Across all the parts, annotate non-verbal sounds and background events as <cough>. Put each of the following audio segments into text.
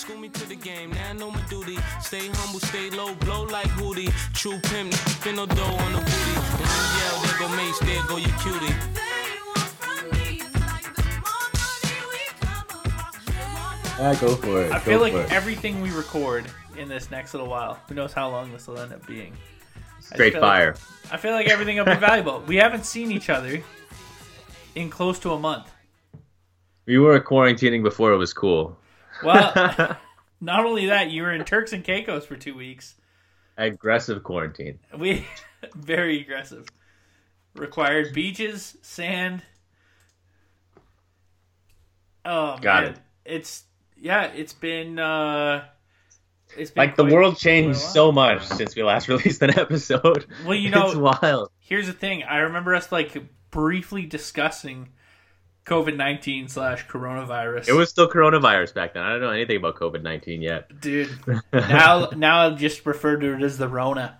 School me to the game, now I know my duty. Stay humble, stay low, blow like Hootie. True pimp, spin no dough on the booty. When you yell, there go Mace, there go your cutie. Yeah, go for it. I go feel like it. everything we record in this next little while, who knows how long this will end up being. I straight feel like- fire. I feel like everything will be <laughs> valuable. We haven't seen each other in close to a month. We were quarantining before it was cool. Well, <laughs> not only that, you were in Turks and Caicos for two weeks. Aggressive quarantine. We <laughs> very aggressive. Required beaches, sand. Oh Got man, it. it's yeah, it's been uh, it's been Like the world changed so much since we last <laughs> released an episode. Well, you know- it's wild. Here's the thing. I remember us like briefly discussing COVID nineteen slash coronavirus. It was still coronavirus back then. I don't know anything about COVID nineteen yet. dude. <laughs> now now I just refer to it as the Rona.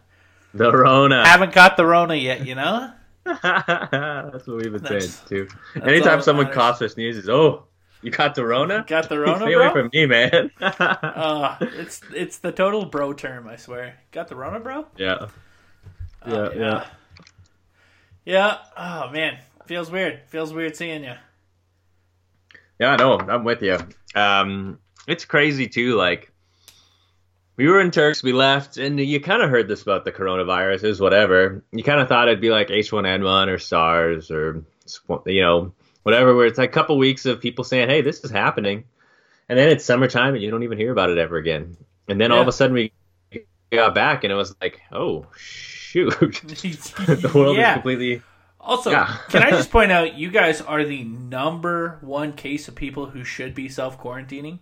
The Rona. I Haven't got the Rona yet, you know. <laughs> That's what we've been That's- saying too. Anytime someone coughs or sneezes, oh, you got the Rona? Got the Rona, <laughs> Stay bro? away from me, man. Uh, it's it's the total bro term, I swear. Got the Rona, bro? yeah. Oh, Yeah, yeah. Yeah. Oh man, feels weird. Feels weird seeing you. Yeah, no, I'm with you. Um, it's crazy too. Like, we were in Turks, we left, and you kind of heard this about the coronavirus. Was whatever. You kind of thought it'd be like H1N1 or SARS or you know whatever. Where it's like a couple weeks of people saying, "Hey, this is happening," and then it's summertime and you don't even hear about it ever again. And then all of a sudden we got back, and it was like, "Oh shoot." <laughs> the world Yeah. is completely Also, Yeah. <laughs> can I just <laughs> point out, you guys are the number one case of people who should be self quarantining.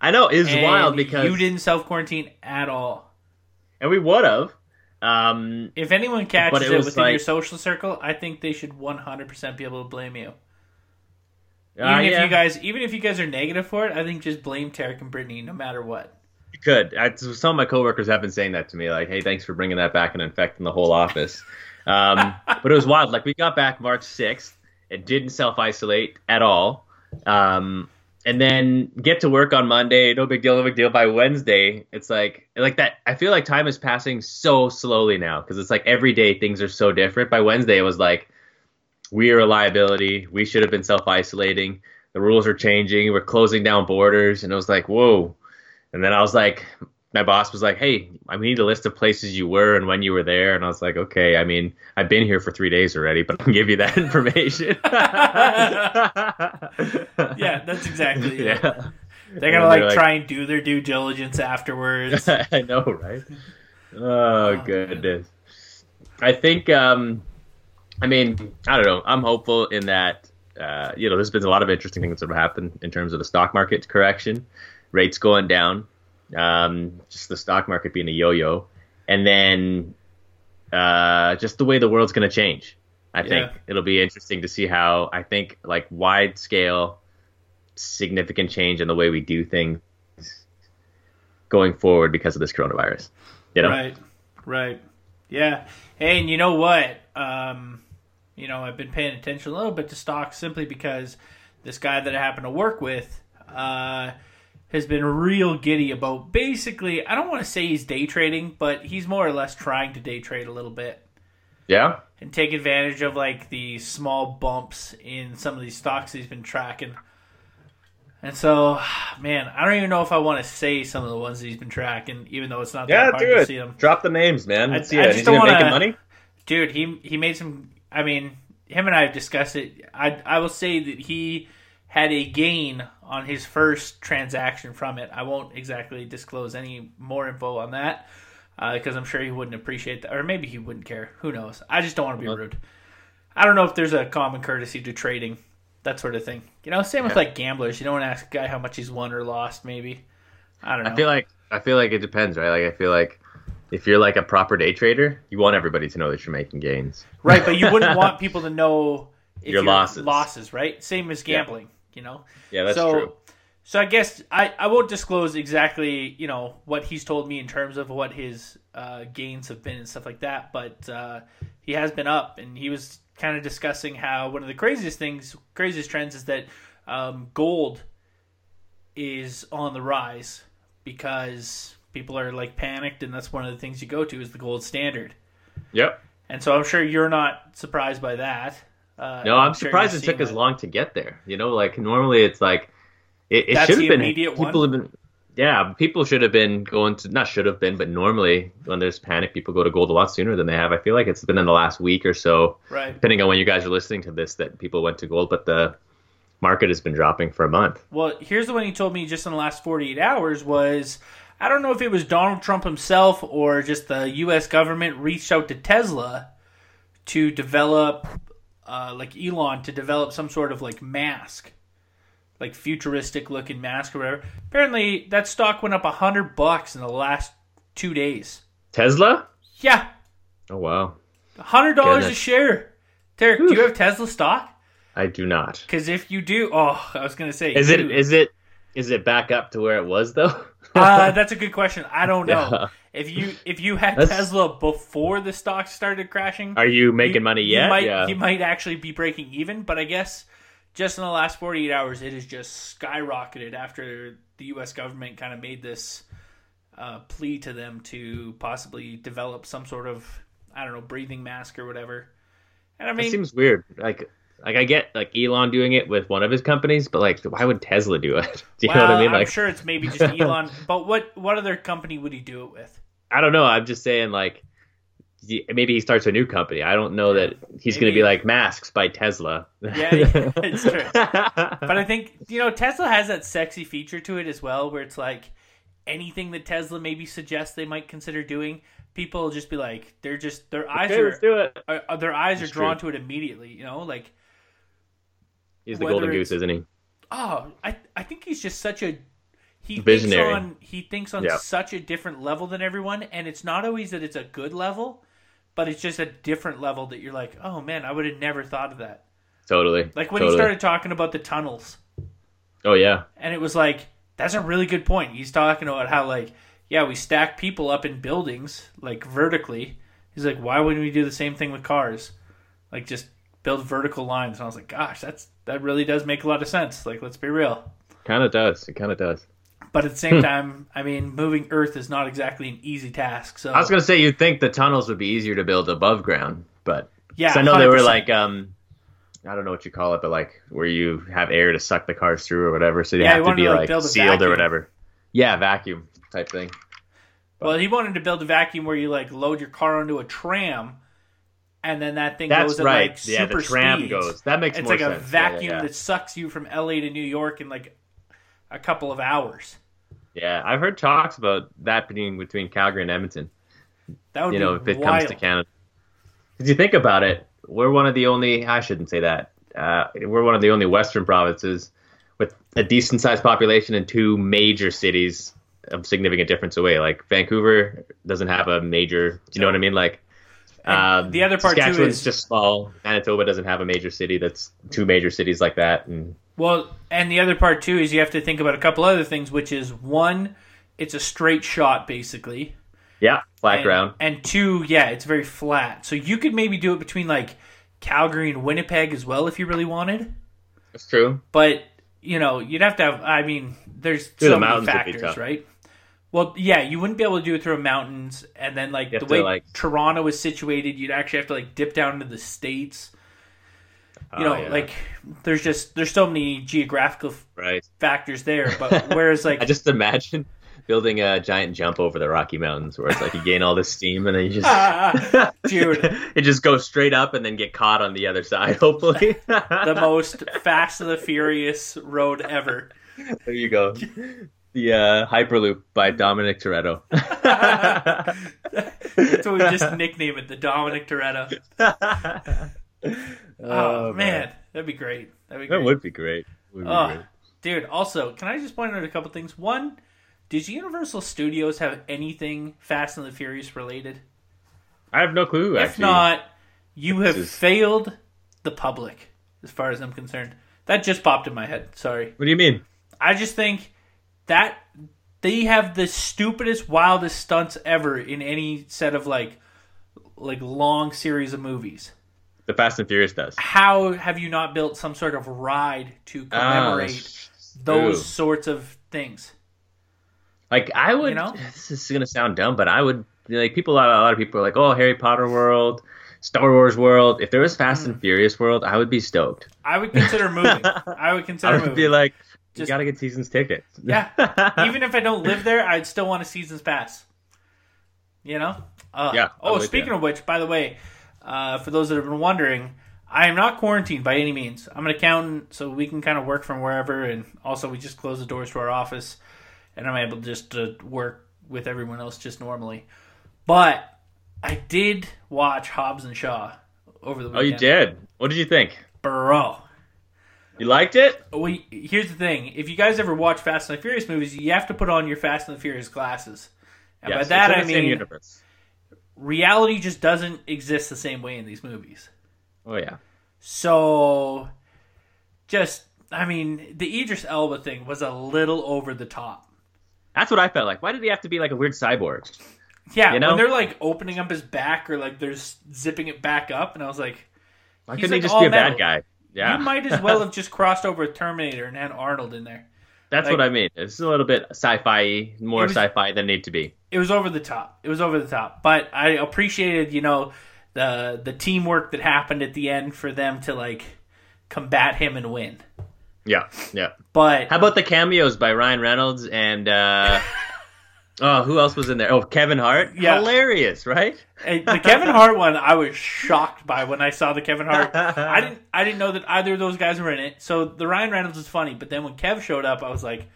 I know it's wild because you didn't self quarantine at all. and we would have. Um, If anyone catches it it, within your social circle, I think they should 100% be able to blame you. Even uh, if yeah. you guys, even if you guys are negative for it, I think just blame Tarek and Brittany no matter what. You could. I, some of my coworkers have been saying that to me, like, "Hey, thanks for bringing that back and infecting the whole office." <laughs> Um, <laughs> but it was wild. Like, we got back March sixth. It didn't self isolate at all, um, and then get to work on Monday. No big deal. No big deal. By Wednesday, it's like like that. I feel like time is passing so slowly now because it's like every day things are so different. By Wednesday, it was like we are a liability. We should have been self isolating. The rules are changing. We're closing down borders, and it was like, whoa. And then I was like, my boss was like, hey, I need a list of places you were and when you were there. And I was like, okay, I mean, I've been here for three days already, but I can give you that <laughs> information. <laughs> Yeah, that's exactly it. yeah. They're gonna like, they're try and do their due diligence afterwards. <laughs> I know, right? Oh goodness. I think um I mean, I don't know. I'm hopeful in that uh, you know, there's been a lot of interesting things that have happened in terms of the stock market correction, rates going down, um, just the stock market being a yo-yo, and then uh, just the way the world's going to change. I think it'll be interesting to see how I think like wide scale, significant change in the way we do things going forward because of this coronavirus. You know, Right, right. Yeah. Hey, and you know what? Um, you know, I've been paying attention a little bit to stocks simply because this guy that I happen to work with uh, has been real giddy about basically, I don't want to say he's day trading, but he's more or less trying to day trade a little bit yeah, and take advantage of like the small bumps in some of these stocks he's been tracking. And so, <sighs> man, I don't even know if I want to say some of the ones that he's been tracking, even though it's not yeah, that hard do to see them. Drop the names, man. I- Let's see I it. just Is don't wanna- making money? dude he he made some i mean him and i have discussed it i i will say that he had a gain on his first transaction from it. I won't exactly disclose any more info on that uh, because i'm sure he wouldn't appreciate that or maybe he wouldn't care. Who knows? I just don't want to be rude. I don't know if there's a common courtesy to trading that sort of thing. You know same with like gamblers. You don't want to ask a guy how much he's won or lost maybe. I don't know. I feel like I feel like it depends, right? Like I feel like if you're like a proper day trader, you want everybody to know that you're making gains. Right, but you wouldn't <laughs> want people to know if Your you're losses. Losses, right? Same as gambling, you know. Yeah, that's so, true. So I guess I, I won't disclose exactly you know what he's told me in terms of what his uh, gains have been and stuff like that, but uh, he has been up, and he was kind of discussing how one of the craziest things, craziest trends is that um, gold is on the rise because people are like panicked, and that's one of the things you go to is the gold standard. Yep. And so I'm sure you're not surprised by that. Uh, No, I'm sure surprised it took as long to get there. You know, like normally it's like it, it should have been. immediate People one? have been. Yeah, people should have been going to not should have been, but normally when there's panic, people go to gold a lot sooner than they have. I feel like it's been in the last week or so, Right. depending on when you guys are listening to this, that people went to gold, but the market has been dropping for a month. Well, here's the one he told me just in the last 48 hours was I don't know if it was Donald Trump himself or just the U.S. government reached out to Tesla to develop, uh, like Elon, to develop some sort of like mask, like futuristic looking mask or whatever. Apparently, that stock went up a hundred bucks in the last two days. Tesla? Yeah, Oh wow, a hundred dollars a share. Derek, do you have Tesla stock? I do not. Because if you do, oh, I was gonna say, Is it you- is it is it back up to where it was though? Uh, <laughs> that's a good question. I don't know. Yeah. If you if you had That's- Tesla before the stock started crashing, Are you making you- money you yet? might, yeah. you might actually be breaking even. But I guess just in the last forty eight hours, it has just skyrocketed after the U.S. government kind of made this uh, plea to them to possibly develop some sort of I don't know breathing mask or whatever. And I mean, It seems weird. Like like I get like Elon doing it with one of his companies, but like why would Tesla do it? <laughs> Do you well, know what I mean? I'm Like sure it's maybe just Elon. <laughs> but what what other company would he do it with? I don't know. I'm just saying like maybe he starts a new company. I don't know that he's going to be like masks by Tesla. Yeah, yeah, <laughs> it's true. <laughs> But I think you know Tesla has that sexy feature to it as well, where it's like anything that Tesla maybe suggests they might consider doing, people will just be like, they're just their eyes okay, are, do it. are, are- their eyes are drawn true. to it immediately. You know, like He's the golden goose, isn't he? oh, I I think he's just such a he Visionary. thinks on he thinks on Yeah. such a different level than everyone, and it's not always that it's a good level, but it's just a different level that you're like, oh man, I would have never thought of that. Totally. Like when totally. he started talking about the tunnels. Oh yeah. and it was like that's a really good point he's talking about how like yeah we stack people up in buildings like vertically he's like why wouldn't we do the same thing with cars like just build vertical lines and i was like gosh that's that really does make a lot of sense like let's be real Kind of does. It kind of does. But at the same time i mean moving earth is not exactly an easy task so I was gonna say you'd think the tunnels would be easier to build above ground, but yeah I know they were like um, I don't know what you call it, but like where you have air to suck the cars through or whatever, so they Yeah, have to be to, like, like, sealed vacuum. or whatever. Yeah, vacuum type thing. well he wanted to build a vacuum where you like load your car onto a tram and then that thing That's goes at right. like yeah, super the tram speeds. goes. That makes It's more like a sense. Yeah, yeah, vacuum yeah. that sucks you from LA to New York in like a couple of hours. Yeah, I've heard talks about that being between Calgary and Edmonton. That would be wild. You know, if it wild. comes to Canada. Because you think about it, we're one of the only. I shouldn't say that. Uh, we're one of the only Western provinces with a decent sized population and two major cities of significant difference away. Like Vancouver doesn't have a major. Do you know what I mean? Like. Um, the other part, too, is- just small. Manitoba doesn't have a major city that's two major cities like that, and Well, and the other part too is you have to think about a couple other things, which is one, it's a straight shot basically, yeah, flat and, ground. and two, yeah, it's very flat. So you could maybe do it between like Calgary and Winnipeg as well if you really wanted, That's true. but you know you'd have to have. I mean, there's the so many would be factors, right? Well, yeah, you wouldn't be able to do it through mountains, and then like the to, way like- Toronto is situated, you'd actually have to like dip down into the states. You Oh, know, yeah. like there's just there's so many geographical right. factors there. But <laughs> whereas like I just imagine building a giant jump over the Rocky Mountains where it's like you gain all this steam and then you just <laughs> <laughs> Dude. it just goes straight up and then get caught on the other side, hopefully. the most Fast and the Furious road ever. there you go. The uh, Hyperloop by Dominic Toretto. That's what we just <laughs> nickname it, the Dominic Toretto. Oh, man. that'd be great. That'd be That great. would be great. Would be Oh, great. dude. Also, can I just point out a couple things? One, does Universal Studios have anything Fast and the Furious related? I have no clue, If actually. not, you have is- failed the public, as far as I'm concerned. That just popped in my head. Sorry. What do you mean? I just think that they have the stupidest, wildest stunts ever in any set of like like long series of movies. The Fast and Furious does. How have you not built some sort of ride to Ah, commemorate those True. sorts of things. Like I would. You know? This is gonna sound dumb, but I would like people. A lot, a lot of people are like, "Oh, Harry Potter world, Star Wars world." If there was Fast Hmm. and Furious world, I would be stoked. I would consider moving. <laughs> I would consider I would moving. be like, "You Just- gotta get seasons tickets." <laughs> Yeah. <laughs> Even if I don't live there, I'd still want a season's pass. You know? Uh, Yeah, Oh, speaking ya. of which, by the way, uh, for those that have been wondering, I am not quarantined by any means. I'm an accountant, so we can kind of work from wherever, and also we just close the doors to our office, and I'm able just to work with everyone else just normally. But I did watch Hobbs and Shaw over the weekend. oh, you did. What did you think? Bro. You liked it? Oh, well, here's the thing: if you guys ever watch Fast and the Furious movies, you have to put on your Fast and the Furious glasses. And by that I mean universe. reality just doesn't exist the same way in these movies. Oh yeah. So, just I mean, the Idris Elba thing was a little over the top. That's what I felt like. Why did he have to be like a weird cyborg? Yeah, You know? when they're like opening up his back or like they're zipping it back up, and I was like, Why couldn't he just be a metal. bad guy? Yeah, you might as well have <laughs> just crossed over a Terminator and had Arnold in there. that's like- what I mean. It's a little bit sci-fi, more was- sci-fi than need to be. it was over the top. It was over the top. But I appreciated, you know, the the teamwork that happened at the end for them to like combat him and win. Yeah, yeah. But How about the cameos by Ryan Reynolds and uh <laughs> oh, who else was in there? Oh, Kevin Hart. Yeah. hilarious, right? the Kevin Hart <laughs> one, I was shocked by when I saw the Kevin Hart. I didn't I didn't know that either of those guys were in it. So the Ryan Reynolds was funny, but then when Kev showed up, I was like,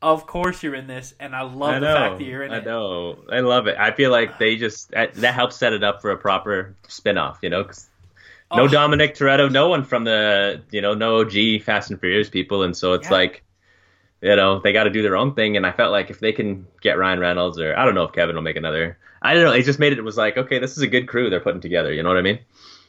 "Of course you're in this," and I love I the fact that you're in I it. I know. I love it. I feel like they just that, that helps set it up for a proper spin-off, you know? 'cause no Oh. Dominic Toretto, no one from the, you know, no OG Fast and Furious people, and so it's Yeah. like, you know, they got to do their own thing. And I felt like if they can get Ryan Reynolds, or I don't know if Kevin will make another. I don't know. It just made it, it was like, okay, this is a good crew they're putting together. You know what I mean?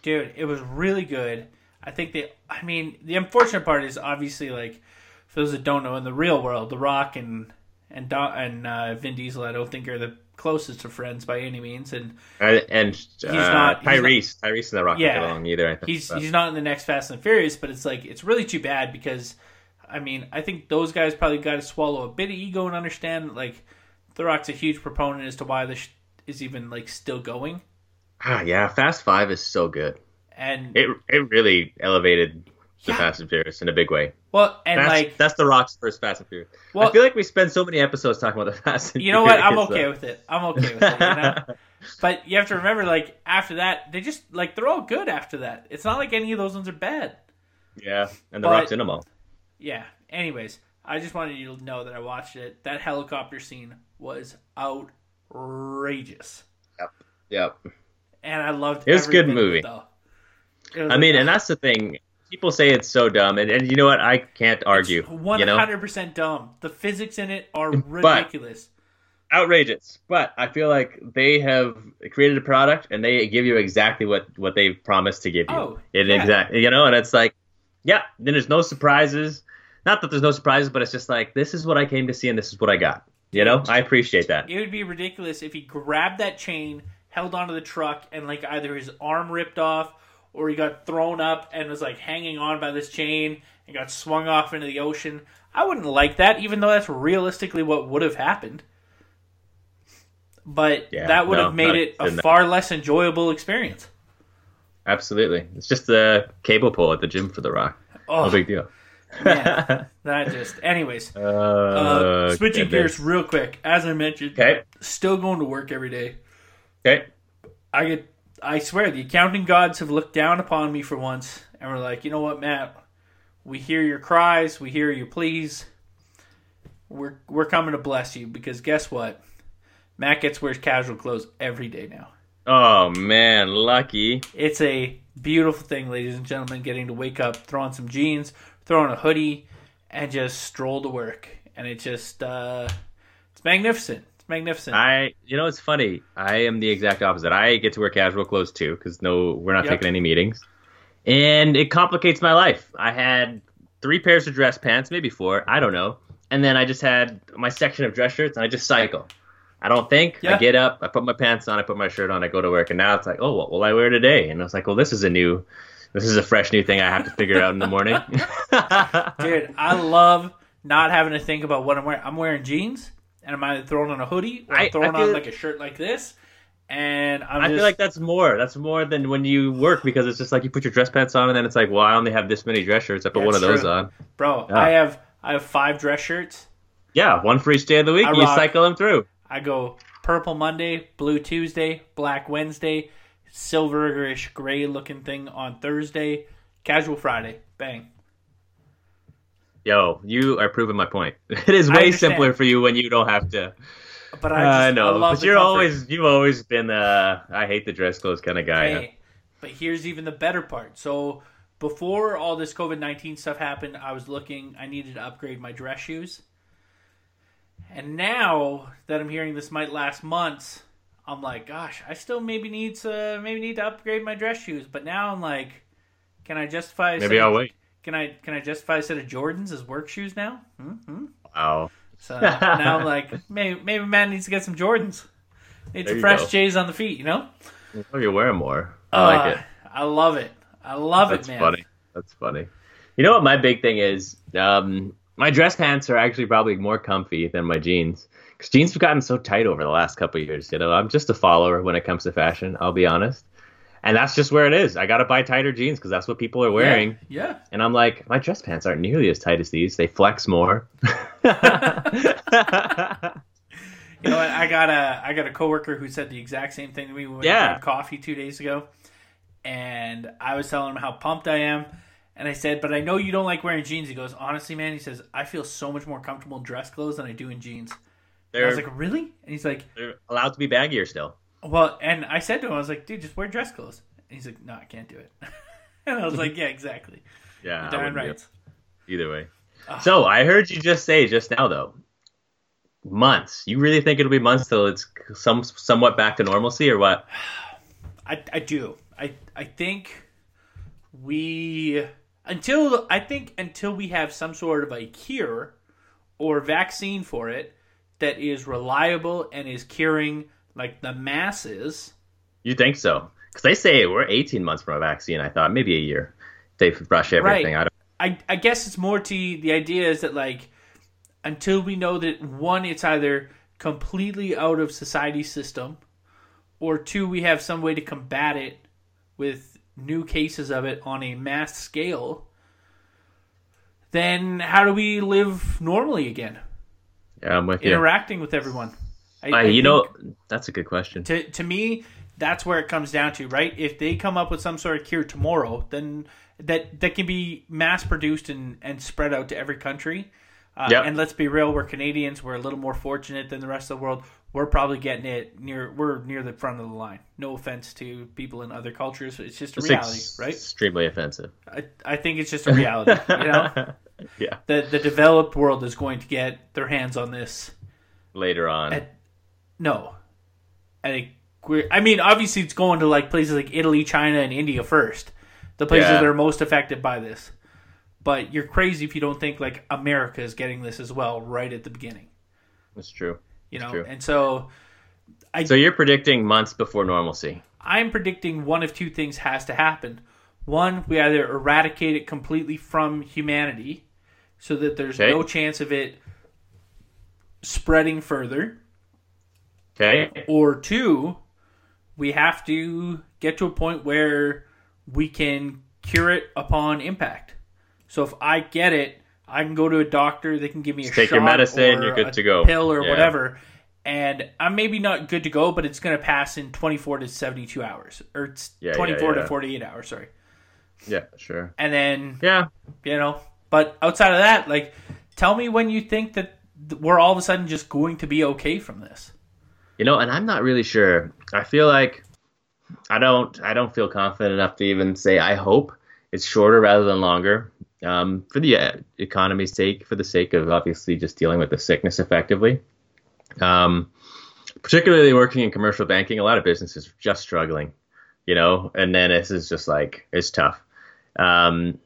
Dude, it was really good. I think they. I mean, the unfortunate part is obviously like for those that don't know, in the real world, The Rock and and Do, and uh, Vin Diesel, I don't think are the closest of friends by any means, and And, and uh, not- he's Tyrese, Tyrese and the Rock Yeah. along either. I think he's but- he's not in the next Fast and Furious. But it's like it's really too bad because, I mean, I think those guys probably got to swallow a bit of ego and understand that, like The Rock's a huge proponent as to why this is even like still going, ah, yeah, Fast Five is so good. and It it really elevated the Yeah. Fast and Furious in a big way. well, and That's, like that's the Rock's first Fast and Furious. Well- I feel like we spend so many episodes talking about the Fast and you know what? I'm okay though. with it. I'm okay with it. You know. <laughs> But you have to remember, like after that, they just like they're all good after that. It's not like any of those ones are bad. yeah, and the But- Rock's in them all. Yeah. Anyways, I just wanted you to know that I watched it. That helicopter scene was outrageous, Yep. Yep. And I loved. It was a good it, movie. though. It was I mean, and that's the thing. People say it's so dumb, and, and you know what? I can't argue. One hundred percent dumb. The physics in it are ridiculous. outrageous. But I feel like they have created a product, and they give you exactly what what they promised to give you. Oh, it yeah. exactly. You know, and it's like, yeah. Then there's no surprises. Not that there's no surprises, but it's just like this is what I came to see, and this is what I got. You know, I appreciate that. It would be ridiculous if he grabbed that chain, held onto the truck, and like either his arm ripped off or he got thrown up and was like hanging on by this chain and got swung off into the ocean. I wouldn't like that, even though that's realistically what would have happened. But Yeah, that would no, have made it a far less enjoyable experience. Absolutely, it's just a cable pull at the gym for The Rock. Oh No big deal. <laughs> that just. Anyways, Uh, uh, switching gears real quick. As I mentioned, Okay. still going to work every day. Okay. I get I swear the accounting gods have looked down upon me for once and were like, you know what, Matt? We hear your cries, we hear your pleas. We're we're coming to bless you because guess what? Matt gets wears casual clothes every day now. Oh man, lucky. It's a beautiful thing, ladies and gentlemen, getting to wake up, throw on some jeans, throw on a hoodie, and just stroll to work. And it just uh it's magnificent. It's magnificent. I, you know, it's funny. I am the exact opposite. I get to wear casual clothes too because no, we're not Yep. taking any meetings, and it complicates my life. I had three pairs of dress pants, maybe four, I don't know, and then I just had my section of dress shirts, and I just cycle. I don't think. Yeah. I get up, I put my pants on, I put my shirt on, I go to work, and now it's like, oh, what will I wear today? And I was like, well, this is a new, this is a fresh new thing I have to figure out in the morning. <laughs> Dude, I love not having to think about what I'm wearing. I'm wearing jeans, and I'm either throwing on a hoodie or I- I throwing on like a shirt like this, and I'm I just feel like that's more. That's more than when you work because it's just like you put your dress pants on and then it's like, well, I only have this many dress shirts. I put one of those true. on. bro. Yeah. I have I have five dress shirts. Yeah, one for each day of the week. I You rock- cycle them through. I go purple Monday, blue Tuesday, black Wednesday, silverish gray looking thing on Thursday, casual Friday. Bang. Yo, you are proving my point. <laughs> It is way simpler for you when you don't have to. But I, I, just, I know, love but the you're comfort. always you've always been uh I hate the dress clothes kind of guy. Hey, but here's even the better part. So before all this COVID nineteen stuff happened, I was looking. I needed to upgrade my dress shoes, and now that I'm hearing this might last months, I'm like, gosh, I still maybe need to maybe need to upgrade my dress shoes. But now I'm like, can I justify? a Maybe set I'll of- wait. Can I can I justify a set of Jordans as work shoes now? hmm Wow. So <laughs> now I'm like, maybe maybe man needs to get some Jordans. Need some fresh go. J's on the feet, you know. You're wearing more. I like Uh, it. I love it. I love That's it, man. funny. That's funny. You know what my big thing is? Um, my dress pants are actually probably more comfy than my jeans. Because jeans have gotten so tight over the last couple of years. You know, I'm just a follower when it comes to fashion. I'll be honest, and that's just where it is. I got to buy tighter jeans because that's what people are wearing. Yeah. And I'm like, my dress pants aren't nearly as tight as these. They flex more. <laughs> You know what? I got a I got a coworker who said the exact same thing to me when we Yeah. coffee two days ago, and I was telling him how pumped I am, and I said, "But I know you don't like wearing jeans." He goes, "Honestly, man," he says, "I feel so much more comfortable in dress clothes than I do in jeans." I was like, "Really?" And he's like, they're allowed to be baggier still. "Well," and I said to him, "I was like, dude, just wear dress clothes." And he's like, "No, I can't do it." <laughs> and I was like, "Yeah, exactly. <laughs> Yeah, Darn right." it Either way. So I heard you just say just now though, months. You really think it'll be months till it's some somewhat back to normalcy, or what? <sighs> I, I do. I I think we until I think until we have some sort of a cure or vaccine for it that is reliable and is curing like the masses. You think so? Because they say we're 18 months from a vaccine. I thought maybe a year. They rush everything. Right. I. I I guess it's more to the idea is that like until we know that one it's either completely out of society system or two we have some way to combat it with new cases of it on a mass scale then how do we live normally again Yeah, I'm with you. interacting with everyone I, Uh, I you know, that's a good question. to to me that's where it comes down to right if they come up with some sort of cure tomorrow then that that can be mass produced and and spread out to every country uh, Yep. and let's be real we're canadians we're a little more fortunate than the rest of the world we're probably getting it near we're near the front of the line no offense to people in other cultures it's just a It's reality ex- right Extremely offensive. I, I think it's just a reality you know <laughs> <laughs> yeah. the the developed world is going to get their hands on this Later on. At- no. I think mean, obviously, it's going to like places like Italy, China, and India first, the places Yeah. that are most affected by this. But you're crazy if you don't think like America is getting this as well right at the beginning, That's true. you know. true. And so I. So you're predicting months before normalcy. I'm predicting one of two things has to happen. One, we either eradicate it completely from humanity, so that there's Okay. no chance of it spreading further, Okay. or two, we have to get to a point where we can cure it upon impact. So if I get it, I can go to a doctor. They can give me a take shot your medicine, or you're good a to go. pill or Yeah. whatever, and I'm maybe not good to go, but it's going to pass in 24 to 72 hours, or it's yeah, 24 yeah. to 48 hours. Sorry, Yeah, sure. and then Yeah. you know, but outside of that, like, tell me when you think that we're all of a sudden just going to be okay from this. You know, and I'm not really sure. I feel like I don't I don't feel confident enough to even say I hope it's shorter rather than longer. Um, for the uh, economy's sake, for the sake of obviously just dealing with the sickness effectively. Um, particularly working in commercial banking, a lot of businesses are just struggling, you know, and then this is just like it's tough. Um,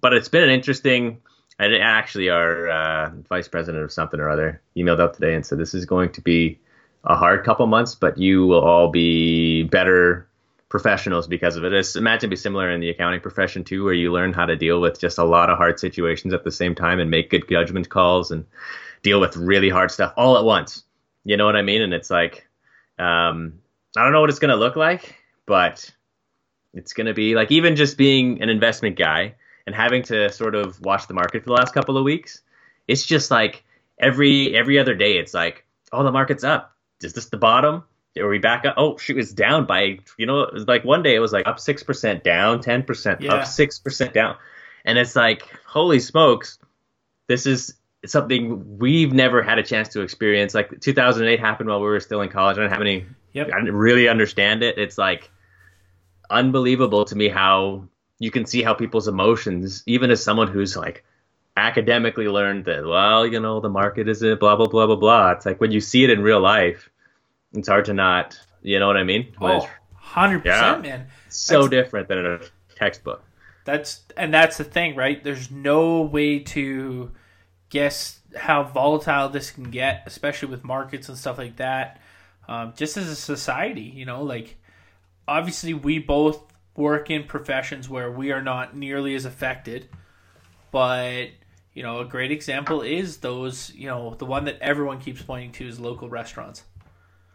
but it's been an interesting. And actually, our uh, vice president of something or other emailed out today and said this is going to be a hard couple months, but you will all be better professionals because of it. It's imagine be similar in the accounting profession too, where you learn how to deal with just a lot of hard situations at the same time and make good judgment calls and deal with really hard stuff all at once. You know what I mean? And it's like, um, I don't know what it's gonna look like, but it's gonna be like even just being an investment guy and having to sort of watch the market for the last couple of weeks. It's just like every every other day, it's like, oh, the market's up. Is this the bottom? Are we back up? Oh, shoot, it's down by, you know, it was like one day it was like up 6%, down 10%, Yeah. up 6% down. And it's like, holy smokes, this is something we've never had a chance to experience. Like 2008 happened while we were still in college. I didn't have any, Yep. I didn't really understand it. It's like unbelievable to me how you can see how people's emotions, even as someone who's like academically learned that, well, you know, the market is a blah, blah, blah, blah, blah. It's like when you see it in real life, it's hard to not, you know what I mean? Oh, 100%, Yeah. man. so that's- different than a textbook. That's and that's the thing, right? There's no way to guess how volatile this can get, especially with markets and stuff like that. Um, just as a society, you know, like obviously we both work in professions where we are not nearly as affected, but you know, a great example is those, you know, the one that everyone keeps pointing to is local restaurants.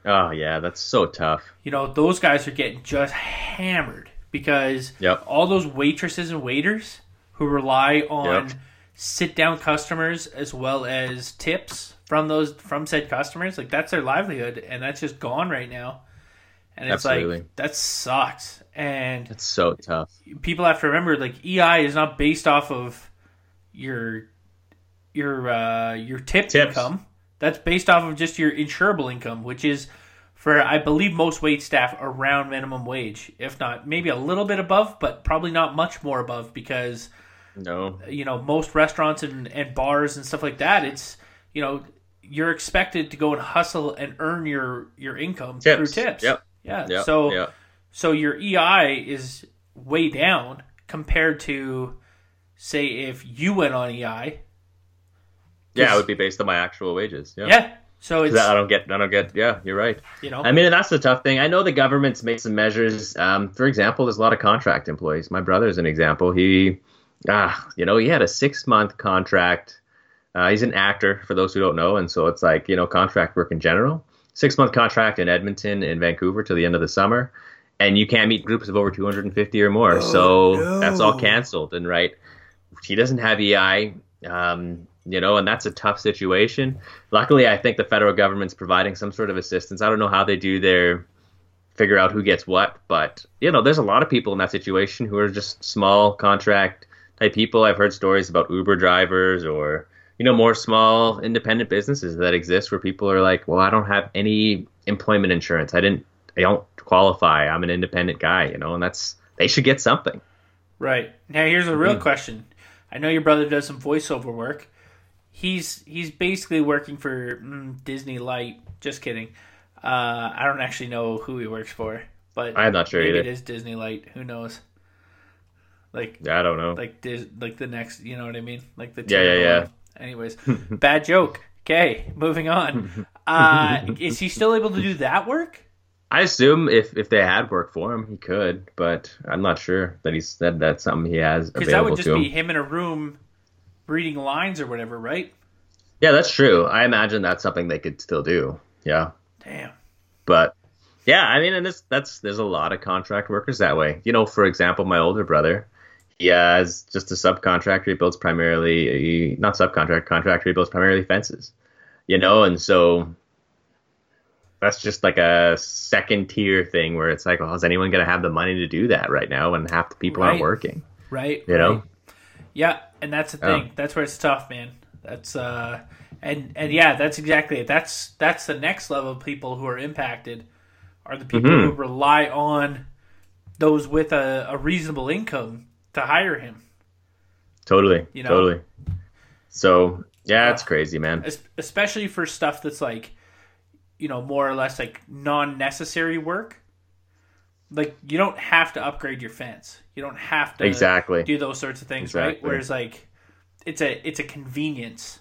Oh, yeah, that's so tough. you know those guys are getting just hammered because Yep. all those waitresses and waiters who rely on Yep. sit down customers as well as tips from those from said customers like that's their livelihood and that's just gone right now and it's Absolutely. like that sucks and It's so tough. people have to remember like EI is not based off of your your uh your tip Tips. income. That's based off of just your insurable income, which is for I believe most wait staff around minimum wage, if not maybe a little bit above, but probably not much more above because No. you know most restaurants and, and bars and stuff like that it's you know you're expected to go and hustle and earn your your income through Tips. tips Yep. Yeah so so your EI is way down compared to say if you went on EI Yeah, it would be based on my actual wages. Yeah. yeah so it's I don't get, I don't get, yeah, you're right. you know I mean, and that's the tough thing. I know the government's made some measures. Um, for example, there's a lot of contract employees. My brother's an example. He, ah, you know, he had a six month contract. Uh, he's an actor, for those who don't know, and so it's like you know, contract work in general. Six month contract in Edmonton and Vancouver till the end of the summer, and you can't meet groups of over 250 or more. so that's all canceled. And right, he doesn't have EI. Um, you know, and that's a tough situation. Luckily, I think the federal government's providing some sort of assistance. I don't know how they do their figure out who gets what, but you know, there's a lot of people in that situation who are just small contract type people. I've heard stories about Uber drivers or you know more small independent businesses that exist where people are like, "Well, I don't have any employment insurance. I didn't I don't qualify. I'm an independent guy, you know." And that's they should get something. right now here's a real Mm-hmm. question I know your brother does some voiceover work he's he's basically working for mm, Disney Light just kidding uh, I don't actually know who he works for but I'm not sure maybe either. it is Disney Light who knows like I don't know. like Dis- like the next you know what I mean like the Yeah, yeah, yeah. one. Anyways bad joke okay moving on <laughs> uh is he still able to do that work I assume if if they had work for him, he could, but I'm not sure that he said that's something he has because that available would just him. be him in a room reading lines or whatever right Yeah, that's true. I imagine that's something they could still do. Yeah, damn but yeah, I mean, and this that's there's a lot of contract workers that way. You know, for example, my older brother, he has just a subcontractor. He builds primarily not subcontract contractor. He builds primarily fences. You know, and so that's just like a second tier thing where it's like, well, is anyone going to have the money to do that right now when half the people aren't working? right You know? right. yeah and that's the Yeah. thing that's where it's tough man that's uh and and yeah that's exactly it that's that's the next level of people who are impacted are the people Mhm. who rely on those with a, a reasonable income to hire him Totally. You know? Totally. So yeah, it's crazy, man. Especially for stuff that's like you know more or less like non-necessary work like you don't have to upgrade your fence you don't have to Exactly. do those sorts of things right whereas like it's a it's a convenience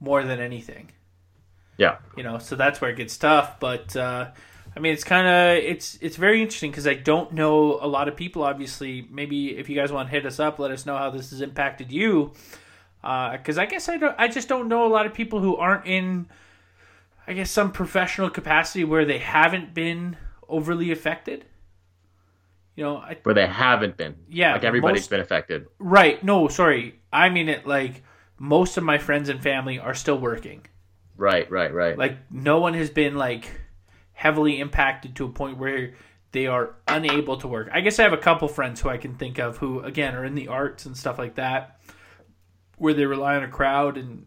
more than anything Yeah. you know so that's where it gets tough but uh I mean, it's kind of it's it's very interesting because I don't know a lot of people. Obviously, maybe if you guys want to hit us up, let us know how this has impacted you. Uh, because I guess I don't, I just don't know a lot of people who aren't in, I guess, some professional capacity where they haven't been overly affected. You know, I, Where they haven't been. Yeah, Like everybody's most- been affected. right? No, sorry, I mean it like most of my friends and family are still working. Right, right, right. Like no one has been like heavily impacted to a point where they are unable to work. I guess I have a couple friends who I can think of who again are in the arts and stuff like that where they rely on a crowd and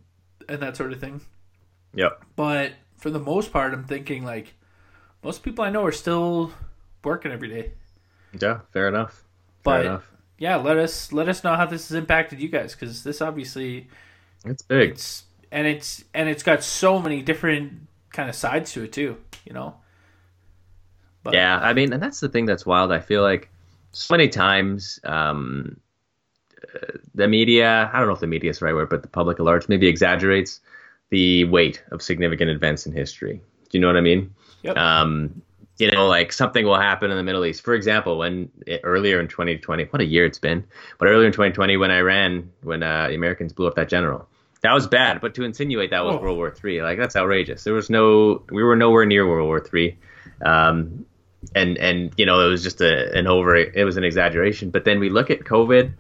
and that sort of thing. yep. But for the most part I'm thinking like most people I know are still working every day. Yeah, fair enough. Fair But enough. yeah, let us let us know how this has impacted you guys cuz this obviously It's big. it's and it's and it's got so many different kind of sides to it too, you know. But yeah, I mean, and that's the thing that's wild. I feel like so many times um, uh, the media, I don't know if the media is the right word, but the public at large maybe exaggerates the weight of significant events in history. Do you know what I mean? Yep. Um, you know, like something will happen in the Middle East. For example, when it, earlier in 2020, what a year it's been, but earlier in 2020, when Iran, when uh, the Americans blew up that general, that was bad. But to insinuate that was Oh. World War Three, like that's outrageous. There was no, we were nowhere near World War Three. Um, and and you know it was just a, an over it was an exaggeration but then we look at covid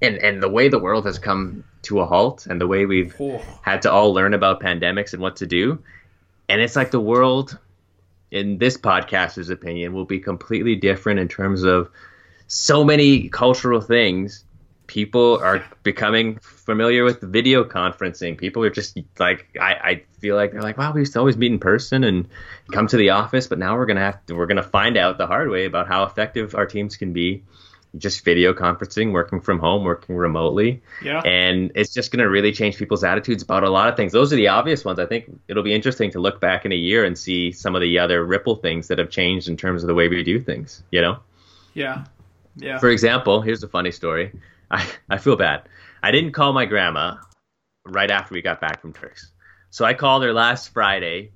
and and the way the world has come to a halt and the way we've Oh. had to all learn about pandemics and what to do and it's like the world in this podcaster's opinion will be completely different in terms of so many cultural things people are becoming familiar with video conferencing people are just like I, I feel like they're like wow we used to always meet in person and come to the office but now we're gonna have to we're gonna find out the hard way about how effective our teams can be just video conferencing working from home working remotely Yeah. and it's just going to really change people's attitudes about a lot of things. Those are the obvious ones. I think it'll be interesting to look back in a year and see some of the other ripple things that have changed in terms of the way we do things. You know, Yeah. Yeah. for example, here's a funny story. <laughs> I I feel bad. I didn't call my grandma right after we got back from Turks, so I called her last Friday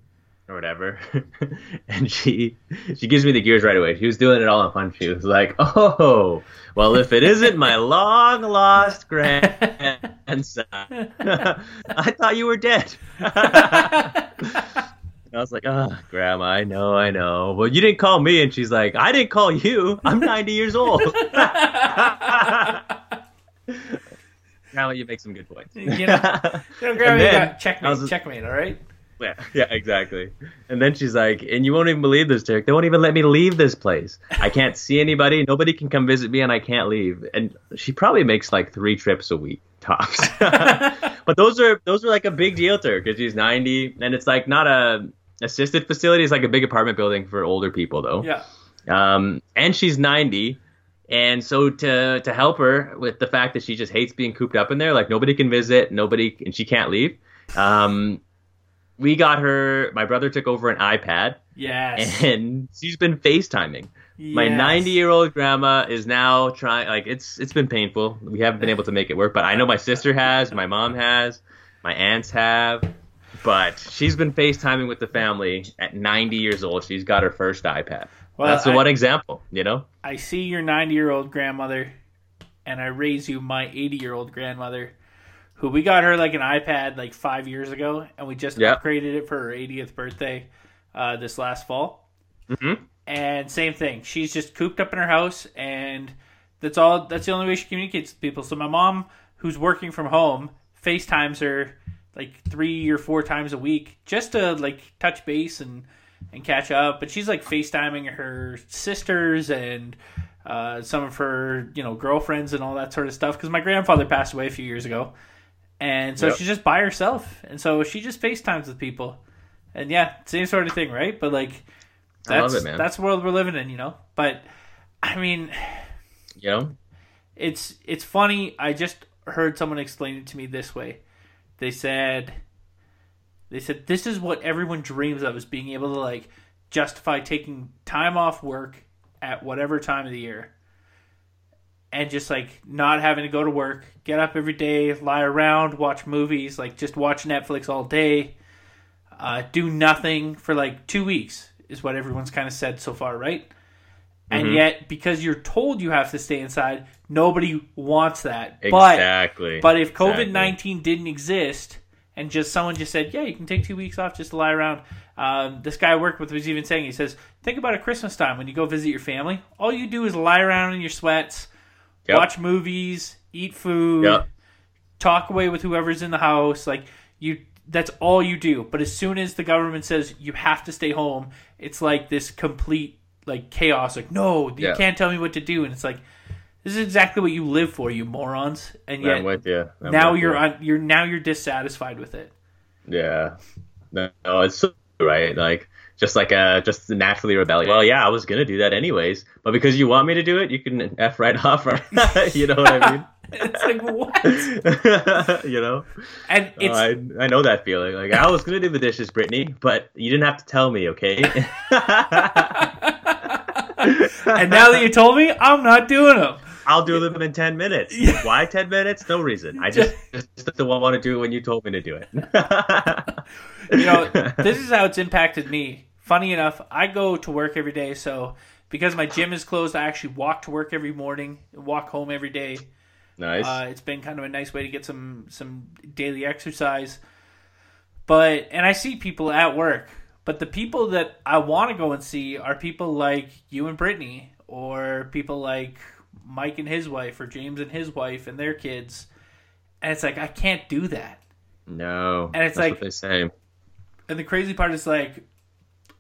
or whatever, <laughs> and she she gives me the gears right away. She was doing it all in fun. She was like, "Oh, well, if it isn't my long lost grandson, <laughs> I thought you were dead." I was like, "Oh, grandma, I know, I know. Well, you didn't call me." And she's like, "I didn't call you. I'm 90 years old." <laughs> Grandma, you make some good points. You know, <laughs> you know, got checkmate, was- checkmate, all right? Yeah, <laughs> yeah, exactly. And then she's like, and you won't even believe this, Derek. They won't even let me leave this place. I can't see anybody. Nobody can come visit me, and I can't leave. And she probably makes like three trips a week tops. but those are those are like a big deal to her because she's ninety, and it's like not a assisted facility. It's like a big apartment building for older people, though. Yeah. Um, and she's 90. And so to to help her with the fact that she just hates being cooped up in there, like nobody can visit, nobody and she can't leave. Um, we got her. My brother took over an iPad, Yes. and she's been FaceTiming. My 90 year old grandma is now trying. Like it's it's been painful. We haven't been able to make it work, but I know my sister has, my mom has, my aunts have. But she's been FaceTiming with the family at 90 years old. She's got her first iPad. Well, That's the I- one example, you know. I see your 90 year old grandmother, and I raise you my 80 year old grandmother, who we got her like an iPad like five years ago, and we just Yeah. upgraded it for her 80th birthday uh, this last fall. Mhm. And same thing, she's just cooped up in her house, and that's all. That's the only way she communicates with people. So my mom, who's working from home, FaceTimes her like three or four times a week just to like touch base and and catch up. But she's like FaceTiming her sisters and uh, some of her you know girlfriends and all that sort of stuff. Because my grandfather passed away a few years ago, and so Yep. she's just by herself, and so she just FaceTimes with people. And yeah, same sort of thing, right? But like, I that's love it, man. that's the world we're living in, you know. But I mean, You know, it's it's funny. I just heard someone explain it to me this way. They said they said this is what everyone dreams of is being able to like justify taking time off work at whatever time of the year and just like not having to go to work, get up every day, lie around, watch movies, like just watch Netflix all day, uh, do nothing for like two weeks. is what everyone's kind of said so far, right? And Mhm. yet, because you're told you have to stay inside, nobody wants that. But Exactly. but if COVID nineteen didn't exist and just someone just said, "Yeah, you can take two weeks off just to lie around," um, this guy I work with was even saying, he says, "Think about at Christmas time when you go visit your family. All you do is lie around in your sweats, Yep. watch movies, eat food, Yep. talk away with whoever's in the house. Like you, that's all you do. But as soon as the government says you have to stay home, it's like this complete like chaos. Like, no, you can't tell me what to do, and it's like." This is exactly what you live for, you morons, and yet I'm with you. I'm now with you're you. on, you're now you're dissatisfied with it. Yeah. No, no, it's so right. Like just like uh just naturally rebellious. Well, yeah, I was gonna do that anyways, but because you want me to do it, you can f right <laughs> off. <laughs> you know what I mean? <laughs> It's like what? you know, And Oh, it's I I know that feeling. Like I was gonna do the dishes, Brittany, but you didn't have to tell me, okay? and now that you told me, I'm not doing them. I'll do them in ten minutes. Yeah. Why ten minutes? No reason. I just <laughs> just don't want to do it when you told me to do it. You know, <laughs> this is how it's impacted me. Funny enough, I go to work every day, so because my gym is closed, I actually walk to work every morning, walk home every day. nice. Uh, it's been kind of a nice way to get some some daily exercise. But and I see people at work, but the people that I want to go and see are people like you and Brittany, or people like Mike and his wife, or James and his wife and their kids. And it's like I can't do that. no. and it's like- they say. And the crazy part is like,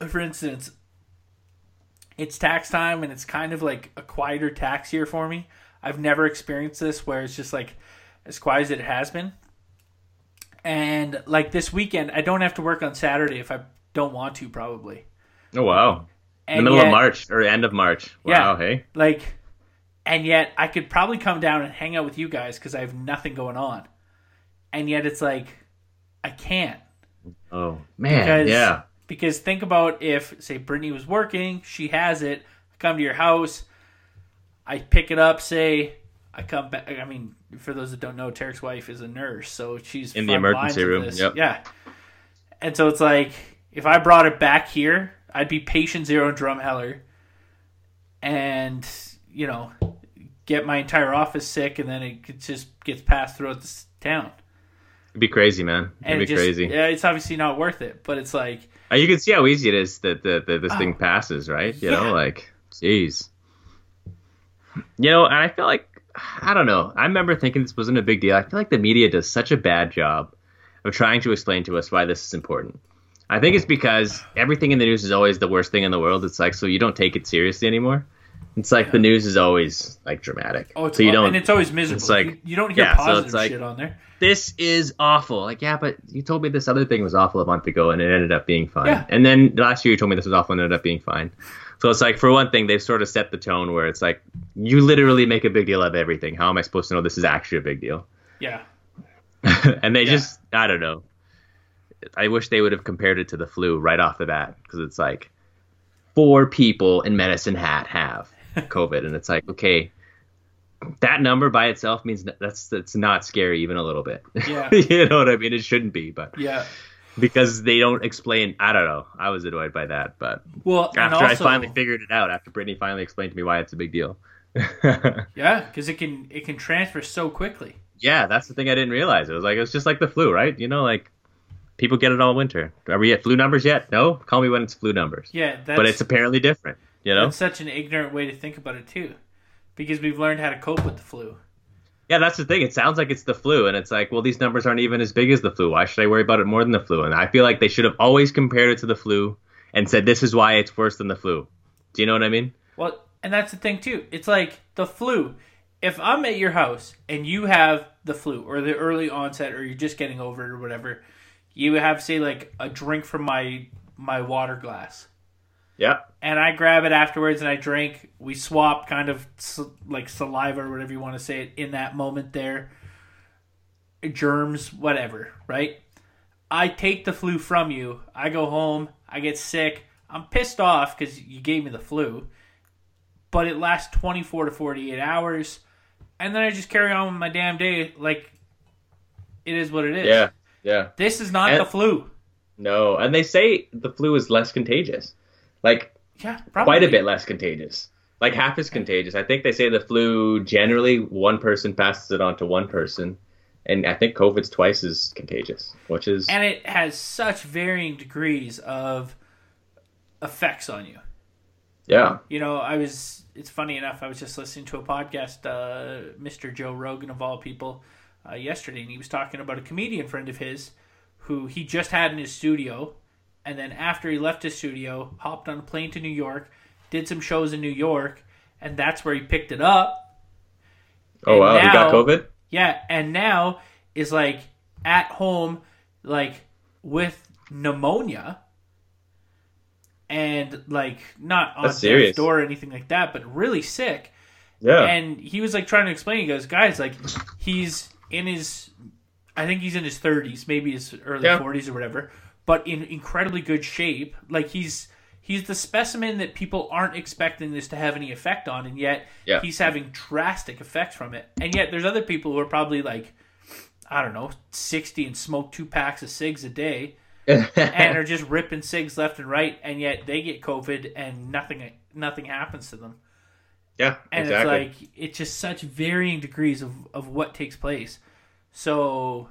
for instance, it's tax time and it's kind of like a quieter tax year for me. I've never experienced this where it's just like as quiet as it has been. And like this weekend, I don't have to work on Saturday if I don't want to, probably. Oh wow. In the middle yet, of March or end of March. Yeah. Wow, hey. Like, and yet I could probably come down and hang out with you guys because I have nothing going on. And yet it's like, I can't. Oh man, Because, yeah. Because think about if, say, Brittany was working, she has it. I come to your house, I pick it up. Say, I come back. I mean, for those that don't know, Tarek's wife is a nurse, so she's In the emergency room, yep. Yeah, and so it's like if I brought it back here, I'd be patient zero in Drumheller, and you know, get my entire office sick, and then it just gets passed throughout the town. It'd be crazy, man. It'd And be it just, crazy. yeah, it's obviously not worth it, but it's like. Uh, You can see how easy it is that, that, that this Oh. thing passes, right? You Yeah. know, like, jeez. You know, and I feel like, I don't know. I remember thinking this wasn't a big deal. I feel like the media does such a bad job of trying to explain to us why this is important. I think it's because everything in the news is always the worst thing in the world. It's like, so you don't take it seriously anymore. It's like the news is always like dramatic. Oh, it's so you don't. and it's always miserable. it's like- you, you don't hear yeah, so positive like- shit on there. this is awful. Like, yeah, but you told me this other thing was awful a month ago and it ended up being fine. Yeah. And then last year you told me this was awful and it ended up being fine. So it's like, for one thing, they've sort of set the tone where it's like, you literally make a big deal of everything. How am I supposed to know this is actually a big deal? Yeah, <laughs> and they Yeah. just, I don't know. I wish they would have compared it to the flu right off the bat because it's like, four people in Medicine Hat have COVID. and it's like, okay, that number by itself means that's that's not scary even a little bit. <laughs> Yeah. you know what I mean? It shouldn't be, but yeah. because they don't explain. I don't know. I was annoyed by that, but Well, after I finally figured it out, after Brittany finally explained to me why it's a big deal. <laughs> yeah, because it can it can transfer so quickly. yeah, that's the thing I didn't realize. It was like it's just like the flu, right? You know, like people get it all winter. Are we at flu numbers yet? No. Call me when it's flu numbers. Yeah, that's, but it's apparently different. You know? that's such an ignorant way to think about it too, because we've learned how to cope with the flu. Yeah, that's the thing. It sounds like it's the flu, and it's like, well, these numbers aren't even as big as the flu. Why should I worry about it more than the flu? And I feel like they should have always compared it to the flu and said this is why it's worse than the flu. Do you know what I mean? Well, and that's the thing too. It's like the flu. If I'm at your house and you have the flu or the early onset or you're just getting over it or whatever, you have say like a drink from my my water glass. Yeah. and I grab it afterwards and I drink. We swap kind of like saliva or whatever you want to say it in that moment there. Germs, whatever, right? I take the flu from you. I go home. I get sick. I'm pissed off because you gave me the flu, but it lasts 24 to 48 hours, and then I just carry on with my damn day like it is what it is. Yeah. Yeah. This is not And- the flu. No, and they say the flu is less contagious. Like Yeah, probably. quite a bit less contagious. Like half as contagious. I think they say the flu generally one person passes it on to one person, and I think COVID's twice as contagious, which is And it has such varying degrees of effects on you. yeah, You know, I was. It's funny enough. I was just listening to a podcast, uh, Mr. Joe Rogan of all people, uh, yesterday, and he was talking about a comedian friend of his who he just had in his studio, and then after he left his studio, hopped on a plane to New York, did some shows in New York, and that's where he picked it up. Oh And wow, he got COVID. Yeah, and now is like at home, like with pneumonia, and like not on That's death's serious. door or anything like that, but really sick. Yeah, And he was like trying to explain. He goes, "Guys, like he's in his, I think he's in his thirties, maybe his early Yeah. forties or whatever, but in incredibly good shape. Like he's." He's the specimen that people aren't expecting this to have any effect on, and yet Yeah. he's having drastic effects from it. And yet there's other people who are probably like, I don't know, 60 and smoke two packs of cigs a day <laughs> and are just ripping cigs left and right, and yet they get COVID and nothing nothing happens to them. yeah, And exactly. it's like it's just such varying degrees of, of what takes place. So,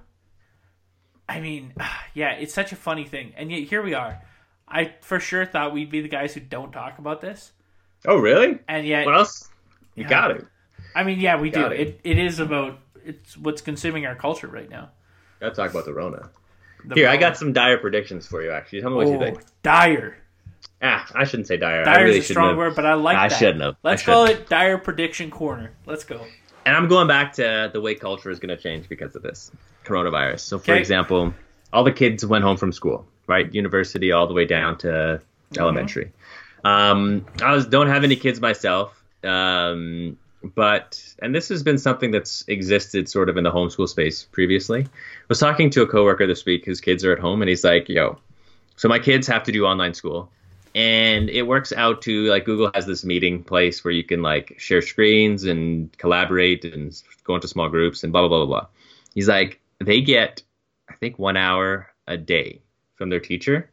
I mean, <sighs> yeah, it's such a funny thing, and yet here we are. I for sure thought we'd be the guys who don't talk about this, oh really? and yet What else? You Yeah. got it. I mean, yeah, we do. It. It, it is about it's what's consuming our culture right now. Got to talk about the Rona. The Here, I got some dire predictions for you. Actually, tell me what you oh, think. dire. Ah, I shouldn't say dire. I Dire really is a shouldn't strong have. word, but I like I that. shouldn't have. Let's call it dire prediction corner. Let's go. And I'm going back to the way culture is going to change because of this coronavirus. So, for Okay. example, all the kids went home from school, right? University all the way down to elementary. Um, I was don't have any kids myself, um, but and this has been something that's existed sort of in the homeschool space previously. I was talking to a coworker this week whose kids are at home, and he's like, "Yo, so my kids have to do online school." and it works out to like Google has this meeting place where you can like share screens and collaborate and go into small groups and blah blah blah blah blah. He's like they get I think one hour a day from their teacher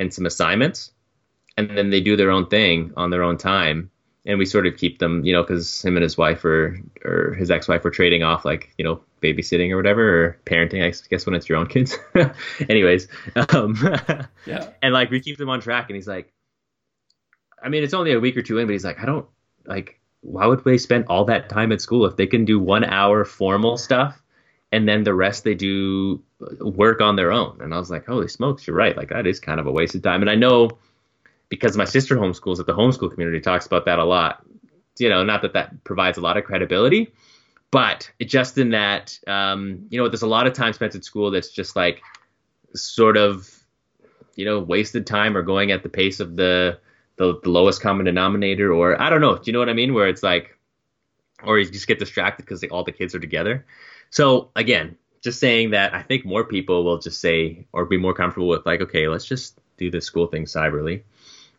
and some assignments, and then they do their own thing on their own time. And we sort of keep them, you know, because him and his wife are, or his ex-wife are trading off, like, you know, babysitting or whatever, or parenting. I guess when it's your own kids. <laughs> Anyways, um, <laughs> Yeah. and like we keep them on track and he's like i mean it's only a week or two in but he's like i don't like why would they spend all that time at school if they can do one hour formal stuff and then the rest they do work on their own and i was like holy smokes you're right like that is kind of a waste of time and i know because my sister homeschools that the homeschool community talks about that a lot you know not that that provides a lot of credibility but just in that um, you know there's a lot of time spent at school that's just like sort of you know wasted time or going at the pace of the the, the lowest common denominator or I don't know. Do you know what I mean? Where it's like, or you just get distracted because all the kids are together. So again, just saying that I think more people will just say or be more comfortable with like, okay, let's just do the school thing cyberly.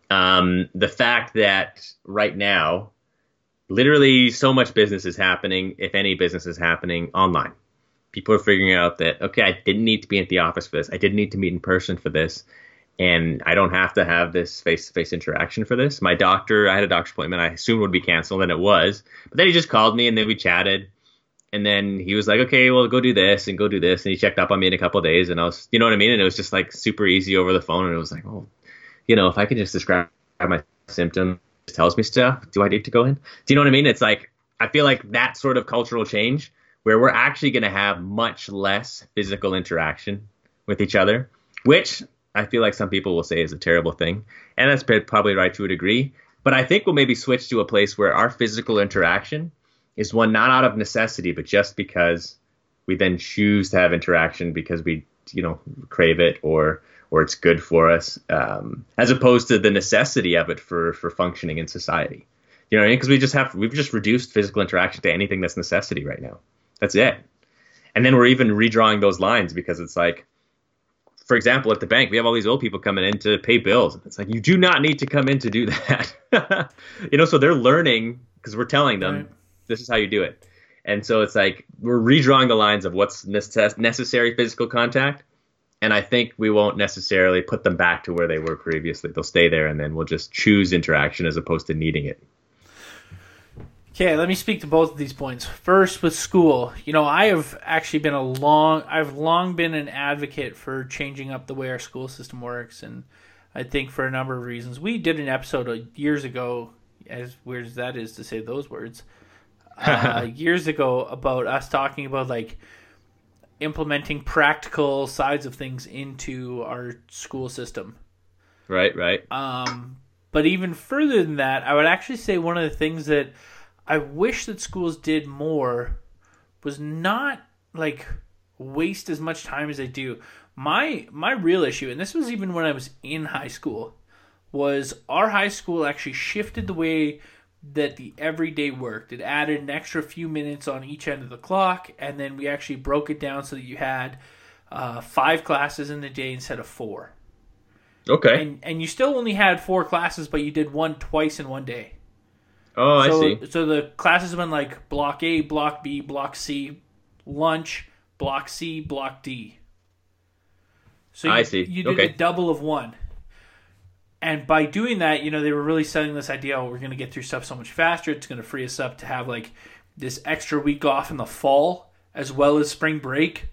Um, the fact that right now, literally so much business is happening, if any business is happening online. People are figuring out that okay, I didn't need to be at the office for this. I didn't need to meet in person for this and I don't have to have this face-to-face interaction for this. My doctor, I had a doctor's appointment. I assumed would be canceled, and it was. But then he just called me, and then we chatted, and then he was like, "Okay, well, go do this and go do this," and he checked up on me in a couple of days, and I was, you know what I mean? And it was just like super easy over the phone, and it was like, oh, you know, if I can just describe my symptoms, tells me stuff. Do I need to go in? Do you know what I mean? It's like I feel like that sort of cultural change where we're actually going to have much less physical interaction with each other, which I feel like some people will say is a terrible thing, and that's probably right to a degree. But I think we'll maybe switch to a place where our physical interaction is one not out of necessity, but just because we then choose to have interaction because we, you know, crave it or or it's good for us, um, as opposed to the necessity of it for for functioning in society. You know I mean? Because we just have we've just reduced physical interaction to anything that's necessity right now. That's it. And then we're even redrawing those lines because it's like for example, at the bank, we have all these old people coming in to pay bills. It's like you do not need to come in to do that. <laughs> you know, so they're learning because we're telling them Right. This is how you do it. And so it's like we're redrawing the lines of what's necessary physical contact and I think we won't necessarily put them back to where they were previously. They'll stay there, and then we'll just choose interaction as opposed to needing it. Okay, let me speak to both of these points. First, with school, you know, I have actually been a long, I've long been an advocate for changing up the way our school system works, and I think for a number of reasons. We did an episode years ago, as weird as that is to say those words, uh, <laughs> years ago about us talking about like implementing practical sides of things into our school system. Right, right. Um, but even further than that, I would actually say one of the things that I wish that schools did more was not like waste as much time as they do. My my real issue, and this was even when I was in high school, was our high school actually shifted the way that the everyday worked. It added an extra few minutes on each end of the clock, and then we actually broke it down so that you had uh, five classes in the day instead of four. Okay. And and you still only had four classes, but you did one twice in one day. oh, I so, see. So the classes went like block A, block B, block C, lunch, block C, block D. So you, I see. You did Okay. a double of one. And by doing that, you know, they were really selling this idea, oh, we're going to get through stuff so much faster. It's going to free us up to have like this extra week off in the fall as well as spring break.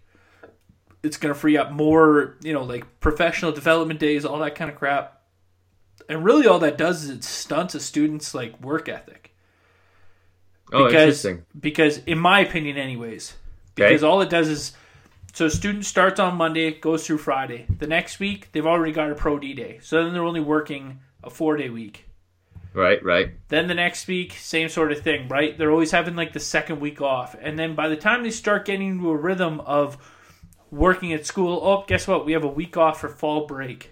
It's going to free up more, you know, like professional development days, all that kind of crap. And really all that does is it stunts a student's like work ethic Oh, because interesting. because in my opinion anyways Okay. because all it does is so a student starts on monday goes through friday the next week they've already got a pro d day so then they're only working a four day week Right, right. then the next week same sort of thing right they're always having like the second week off and then by the time they start getting into a rhythm of working at school oh guess what we have a week off for fall break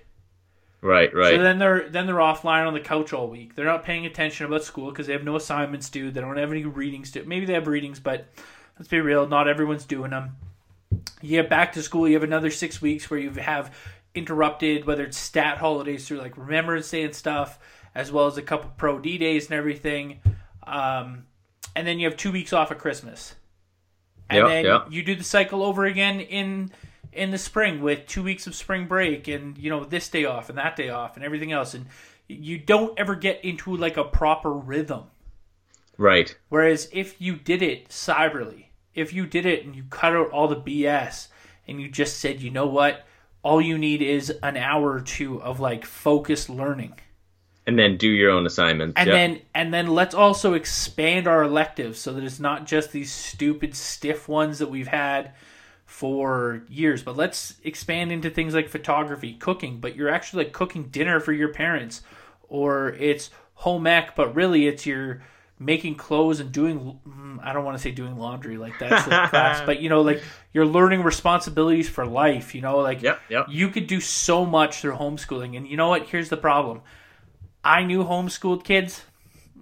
Right, right. so then they're then they're offline on the couch all week. They're not paying attention about school because they have no assignments due. They don't have any readings due. Maybe they have readings, but let's be real, not everyone's doing them. You get back to school, you have another six weeks where you have interrupted, whether it's stat holidays through like Remembrance Day and stuff, as well as a couple pro D days and everything. Um, and then you have two weeks off at Christmas. And Yeah, then yeah. you do the cycle over again in in the spring with two weeks of spring break and you know this day off and that day off and everything else and you don't ever get into like a proper rhythm right. whereas if you did it cyberly if you did it and you cut out all the bs and you just said you know what all you need is an hour or two of like focused learning And then do your own assignments. and Yep. then and then let's also expand our electives so that it's not just these stupid stiff ones that we've had for years but let's expand into things like photography cooking but you're actually like cooking dinner for your parents or it's home ec but really it's your making clothes and doing mm, i don't want to say doing laundry like that's the class <laughs> but you know like you're learning responsibilities for life you know like Yep, yep. you could do so much through homeschooling and you know what here's the problem I knew homeschooled kids.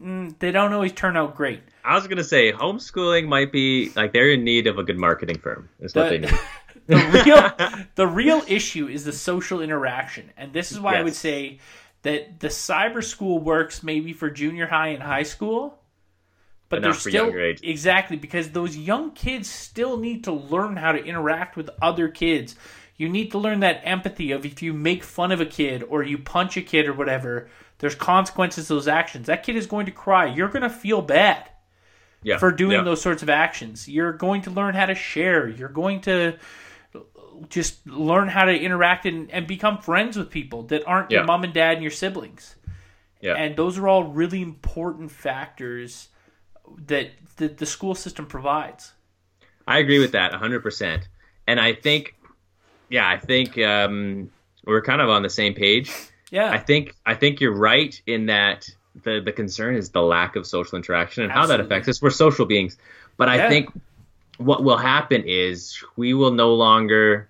Mm, they don't always turn out great. I was gonna say homeschooling might be like they're in need of a good marketing firm. Is what The- they need. <laughs> the real <laughs> the real issue is the social interaction, and this is why I would say that the cyber school works maybe for junior high and high school, but they're still exactly because those young kids still need to learn how to interact with other kids. You need to learn that empathy of if you make fun of a kid or you punch a kid or whatever, there's consequences to those actions. That kid is going to cry. You're going to feel bad. Yeah. for doing yeah. those sorts of actions. You're going to learn how to share. You're going to just learn how to interact and, and become friends with people that aren't your mom and dad and your siblings. Yeah. And those are all really important factors that, that the school system provides. I agree with that 100%. And I think, yeah, I think um, we're kind of on the same page. Yeah. I think I think you're right in that the the concern is the lack of social interaction and how that affects us. We're social beings, but I think what will happen is we will no longer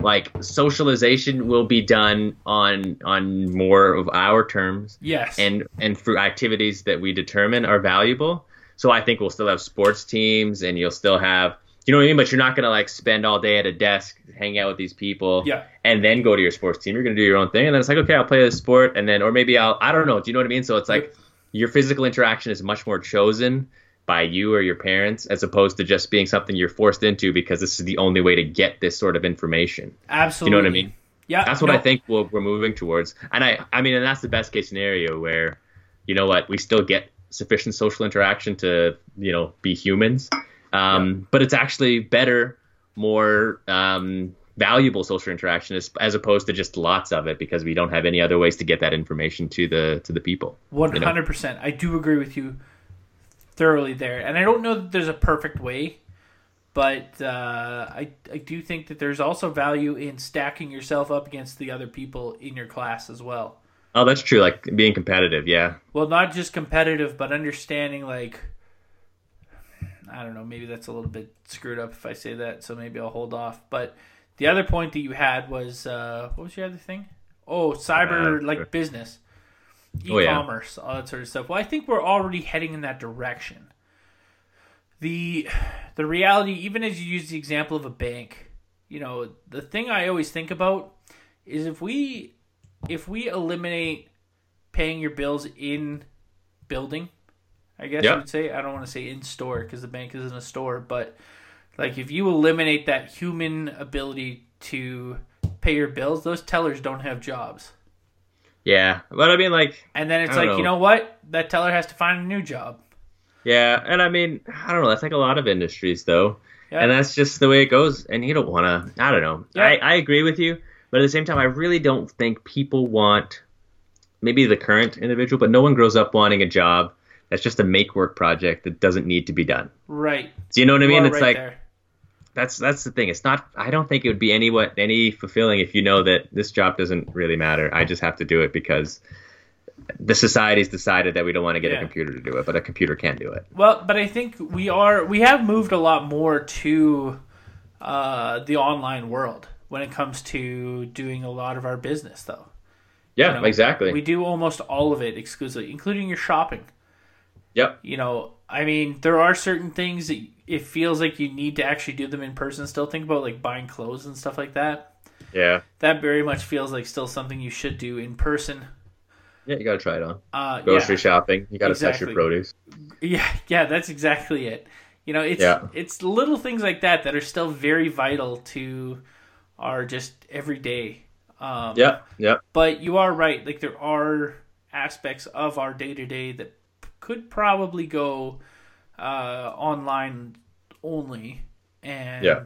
like socialization will be done on on more of our terms yes. and and through activities that we determine are valuable. So I think we'll still have sports teams, and you'll still have, you know what I mean. But you're not gonna like spend all day at a desk, hang out with these people, Yeah. and then go to your sports team. You're gonna do your own thing, and then it's like, okay, I'll play this sport, and then or maybe I'll, I don't know. Do you know what I mean? So it's like your physical interaction is much more chosen by you or your parents as opposed to just being something you're forced into because this is the only way to get this sort of information. Absolutely. You know what I mean? Yeah. That's what no, I think we're, we're moving towards. And I, I mean, and that's the best case scenario where, you know what, we still get sufficient social interaction to, you know, be humans. Um, But it's actually better, more um, valuable social interaction as, as opposed to just lots of it because we don't have any other ways to get that information to the to the people. One hundred percent. I do agree with you thoroughly there, and I don't know that there's a perfect way, but uh, I I do think that there's also value in stacking yourself up against the other people in your class as well. Oh, that's true. Like being competitive. Yeah. Well, not just competitive, but understanding like I don't know, maybe that's a little bit screwed up if I say that, so maybe I'll hold off. But the other point that you had was uh, what was your other thing? Oh, cyber Uh, like business, Oh, yeah. e-commerce, all that sort of stuff. Well, I think we're already heading in that direction. The the reality, even as you use the example of a bank, you know, the thing I always think about is if we if we eliminate paying your bills in building, I guess Yeah. you would say. I don't want to say in store because the bank isn't a store, but like if you eliminate that human ability to pay your bills, those tellers don't have jobs. Yeah. But I mean, like, And then it's like, don't you know. know what? That teller has to find a new job. yeah. And I mean, I don't know. That's like a lot of industries, though. Yeah. And that's just the way it goes. And you don't want to, I don't know. Yeah. I, I agree with you. But at the same time, I really don't think people want maybe the current individual, but no one grows up wanting a job that's just a make work project that doesn't need to be done. Right. Do you know what I mean? It's right like, there. That's that's the thing. It's not. I don't think it would be any what any fulfilling if you know that this job doesn't really matter. I just have to do it because the society's decided that we don't want to get Yeah. a computer to do it, but a computer can do it. Well, but I think we are we have moved a lot more to uh, the online world when it comes to doing a lot of our business, though. Yeah, You know, exactly. We do almost all of it exclusively, including your shopping. yep. You know, I mean, there are certain things that it feels like you need to actually do them in person. Still, think about like buying clothes and stuff like that. Yeah. That very much feels like still something you should do in person. Yeah, you gotta try it on. Uh, Grocery yeah. shopping. You gotta touch Exactly. your produce. <laughs> Yeah, yeah, that's exactly it. You know, it's Yeah. it's little things like that that are still very vital to our just everyday. Um, yeah Yep. But you are right. Like there are aspects of our day to day that could probably go uh, online only, and Yeah.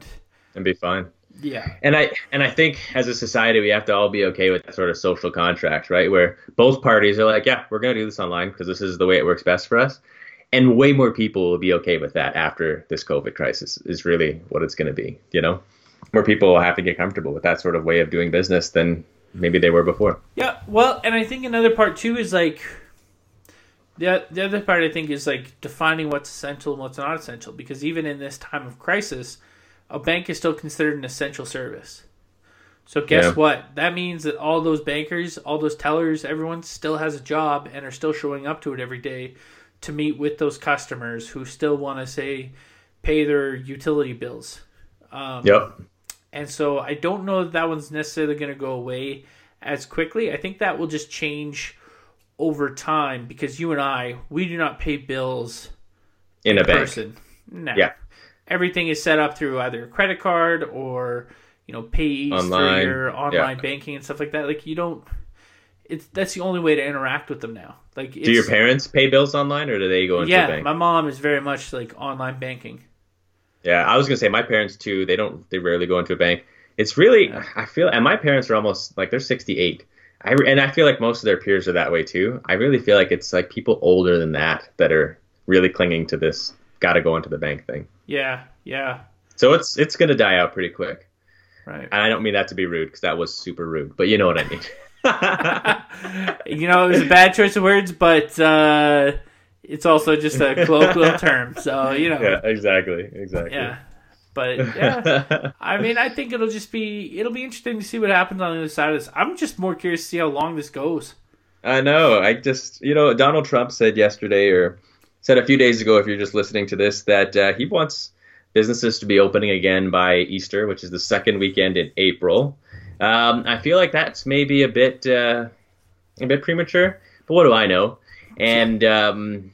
And be fine. yeah, And I and I think as a society we have to all be okay with that sort of social contract, right? Where both parties are like, yeah, we're gonna do this online because this is the way it works best for us. And way more people will be okay with that after this COVID crisis is really what it's gonna be, you know? More people will have to get comfortable with that sort of way of doing business than maybe they were before. Yeah, well, and I think another part too is like the the other part I think is like defining what's essential and what's not essential because even in this time of crisis, a bank is still considered an essential service. So guess Yeah. what? That means that all those bankers, all those tellers, everyone still has a job and are still showing up to it every day to meet with those customers who still want to say pay their utility bills. Um, Yep. and so I don't know that that one's necessarily going to go away as quickly. I think that will just change over time because you and I, we do not pay bills In a bank. No. Yeah. Everything is set up through either a credit card or, you know, pays Online. through your online Yeah. banking and stuff like that. Like you don't it's that's the only way to interact with them now. Like it's, Do your parents pay bills online or do they go into a Yeah, bank? my mom is very much like online banking. Yeah, I was gonna say my parents too. They don't. They rarely go into a bank. It's really. I feel, and my parents are almost like they're 68. I and I feel like most of their peers are that way too. I really feel like it's like people older than that that are really clinging to this. Got to go into the bank thing. Yeah, yeah. So it's it's gonna die out pretty quick. Right. And I don't mean that to be rude because that was super rude, but you know what I mean. <laughs> <laughs> you know, it was a bad choice of words, but uh, it's also just a colloquial <laughs> term. So, you know, yeah, exactly, exactly. yeah. But <laughs> yeah, I mean, I think it'll just be it'll be interesting to see what happens on the other side of this. I'm just more curious to see how long this goes. I know. I just, you know, Donald Trump said yesterday or said a few days ago, if you're just listening to this, that uh, he wants businesses to be opening again by Easter, which is the second weekend in April. Um, I feel like that's maybe a bit, uh, a bit premature, but what do I know? And um,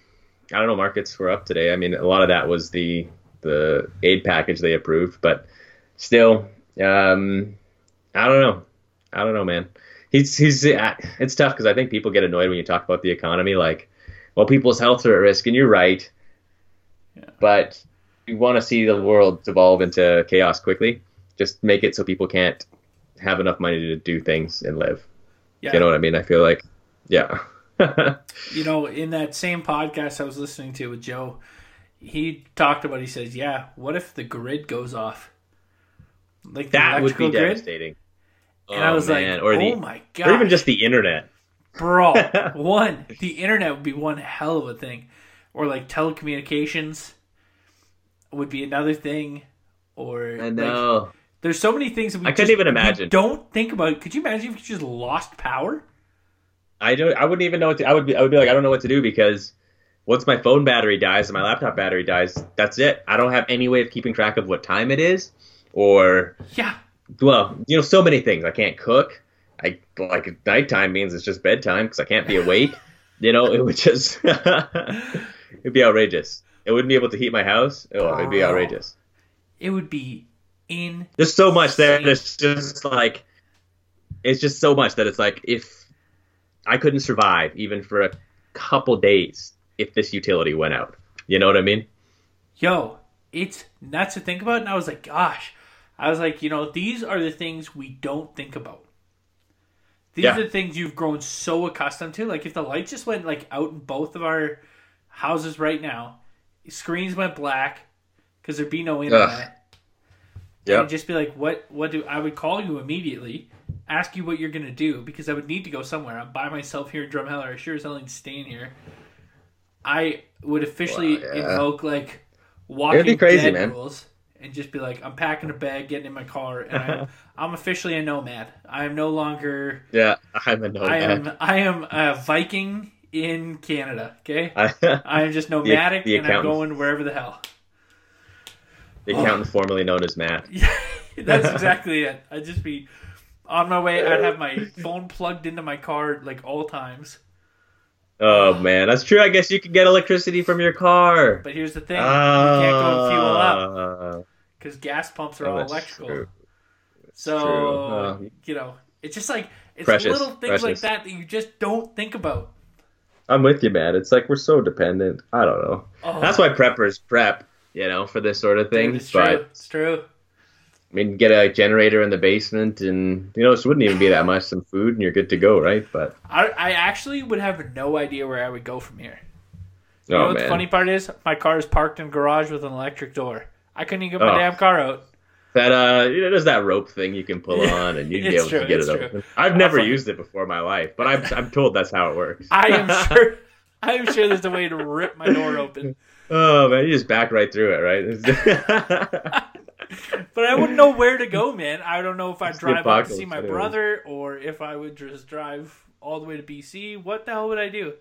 I don't know. Markets were up today. I mean, a lot of that was the the aid package they approved, but still, um, I don't know. I don't know, man. He's he's it's tough because I think people get annoyed when you talk about the economy, like, well, people's health are at risk, and you're right. Yeah. But you want to see the world devolve into chaos quickly. Just make it so people can't have enough money to do things and live. Yeah. You know what I mean? I feel like, yeah. <laughs> you know, in that same podcast I was listening to with Joe, he talked about. He says, "Yeah, what if the grid goes off? Like that would be grid?" devastating. And I oh, was like, or "Oh the, my god!" or even just the internet. bro. <laughs> one, the internet would be one hell of a thing, or like telecommunications would be another thing, or I like, know. there's so many things that we I couldn't just- even imagine. don't think about. Could you imagine if you just lost power? I don't. I wouldn't even know what to. I would be. I would be like, I don't know what to do because once my phone battery dies and my laptop battery dies, that's it. I don't have any way of keeping track of what time it is, or Yeah, well, you know, so many things. I can't cook. I like nighttime means it's just bedtime because I can't be awake. <laughs> you know, it would just <laughs> it'd be outrageous. It wouldn't be able to heat my house. Oh, it'd be oh. outrageous. it would be in. There's so much there. It's just like it's just so much that it's like if I couldn't survive even for a couple days if this utility went out. You know what I mean? Yo, it's nuts to think about. And I was like, gosh, I was like, you know, these are the things we don't think about. These Yeah. are the things you've grown so accustomed to. Like if the lights just went like out in both of our houses right now, screens went black because there'd be no internet. Yep. And just be like, what? What do I would call you immediately, ask you what you're gonna do because I would need to go somewhere. I'm by myself here in Drumheller. I sure as hell ain't staying here. I would officially Wow, yeah. invoke like walking be crazy, dead man. rules and just be like, I'm packing a bag, getting in my car, and I'm, <laughs> I'm officially a nomad. I am no longer. Yeah, I'm a nomad. I am. I am a Viking in Canada. Okay. <laughs> I, am just nomadic, the and I'm going wherever the hell. the accountant formerly known as Matt. <laughs> That's exactly it. I'd just be on my way. I'd have my phone plugged into my car like all times. Oh man, that's true. I guess you can get electricity from your car. But here's the thing: you can't go and fuel up Ah, because gas pumps are oh, all electrical. true. So. Oh. you know, it's just like it's Precious, little things like that that you just don't think about. I'm with you, man. It's like we're so dependent. I don't know. Oh, That's why preppers prep, you know, for this sort of thing. dude, it's but true. It's true. I mean, get a generator in the basement, and you know, this wouldn't even be that much. Some food, and you're good to go, right? But I, I actually would have no idea where I would go from here. You oh know what man, the funny part is? My car is parked in a garage with an electric door. I couldn't even get my Oh. damn car out. that uh, you know, there's that rope thing you can pull <laughs> on, and you'd be able true, to get it true. open. I've never used it before in my life, but I'm I'm told that's how it works. I am <laughs> sure. I am sure there's a way to rip my door open, Oh man, you just back right through it, right? <laughs> but I wouldn't know where to go, man. I don't know if I'd drive out to see my anyway. brother or if I would just drive all the way to BC. What the hell would I do?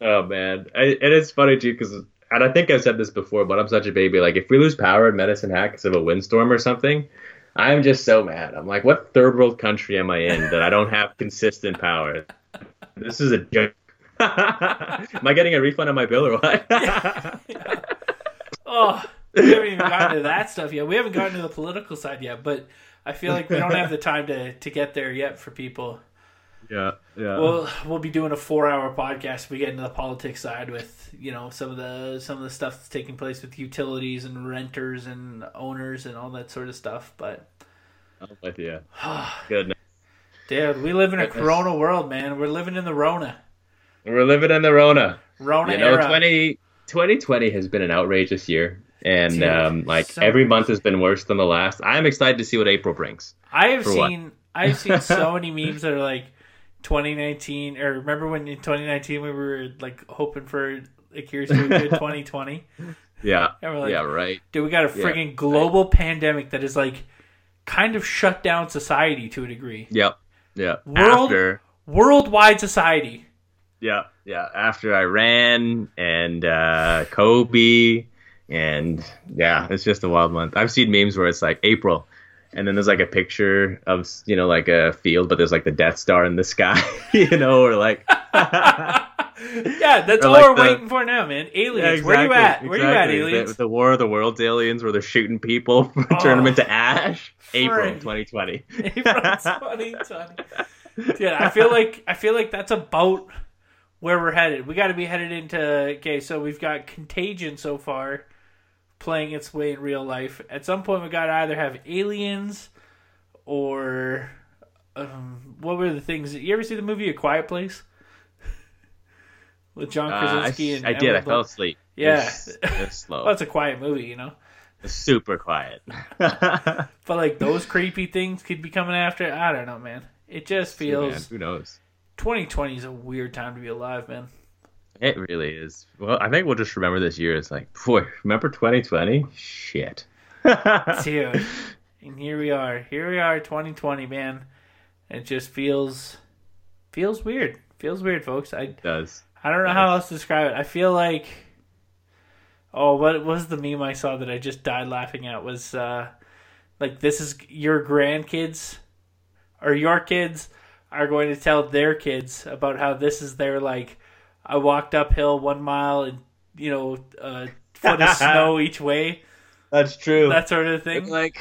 oh man, I, and it's funny too because, and I think I've said this before, but I'm such a baby. Like if we lose power in Medicine Hat because of a windstorm or something, I'm just so mad. I'm like, what third world country am I in that I don't have consistent power? This is a joke. <laughs> am I getting a refund on my bill or what? <laughs> <laughs> Oh, we haven't even gotten to that stuff yet. We haven't gotten to the political side yet, but I feel like we don't have the time to, to get there yet for people. yeah, yeah. We'll we'll be doing a four hour podcast. if We get into the politics side with you know some of the some of the stuff that's taking place with utilities and renters and owners and all that sort of stuff. But I'm with you. Good. dude, we live in a Goodness. Corona world, man. We're living in the Rona We're living in the Rona. Rona you know, era. 20, 2020 has been an outrageous year. And um, like so every month has been worse than the last. I'm excited to see what April brings. I have what? seen I've seen so <laughs> many memes that are like 2019 or remember when in 2019 we were like hoping for like here's to a good 2020. Yeah, like, yeah, right. Dude, we got a Yeah. friggin' global pandemic that is like kind of shut down society to a degree. Yep, yeah. World- After, Worldwide society. yeah, yeah. After Iran and uh, Kobe, and yeah, it's just a wild month. I've seen memes where it's like April, and then there's like a picture of you know like a field, but there's like the Death Star in the sky, <laughs> you know, or like <laughs> yeah, that's all like we're the- waiting for now, man. Aliens, where you at? Where you at, aliens? The, the War of the Worlds aliens, where they're shooting people, <laughs> turn them Oh. into ash. April 2020. April 2020. Dude, I feel like I feel like that's about where we're headed. We got to be headed into okay. So we've got Contagion so far playing its way in real life. At some point, we got to either have aliens or um, what were the things? You ever see the movie A Quiet Place <laughs> with John Uh, I, Krasinski and I did. I fell asleep. Yeah. It was, slow. <laughs> Well, it's a quiet movie, you know. It's super quiet. <laughs> But like those creepy things could be coming after. I don't know, man. It just Man, feels who knows? 2020 is a weird time to be alive, man. It really is. Well, I think we'll just remember this year as like, boy, remember 2020? Shit. <laughs> Dude. and here we are. Here we are 2020, man. It just feels feels weird. Feels weird, folks. I does. I don't know how else to describe it. I feel like Oh, what was the meme I saw that I just died laughing at was uh like this is your grandkids or your kids are going to tell their kids about how this is their like I walked uphill one mile and you know a foot of <laughs> snow each way That's true. that sort of thing. like,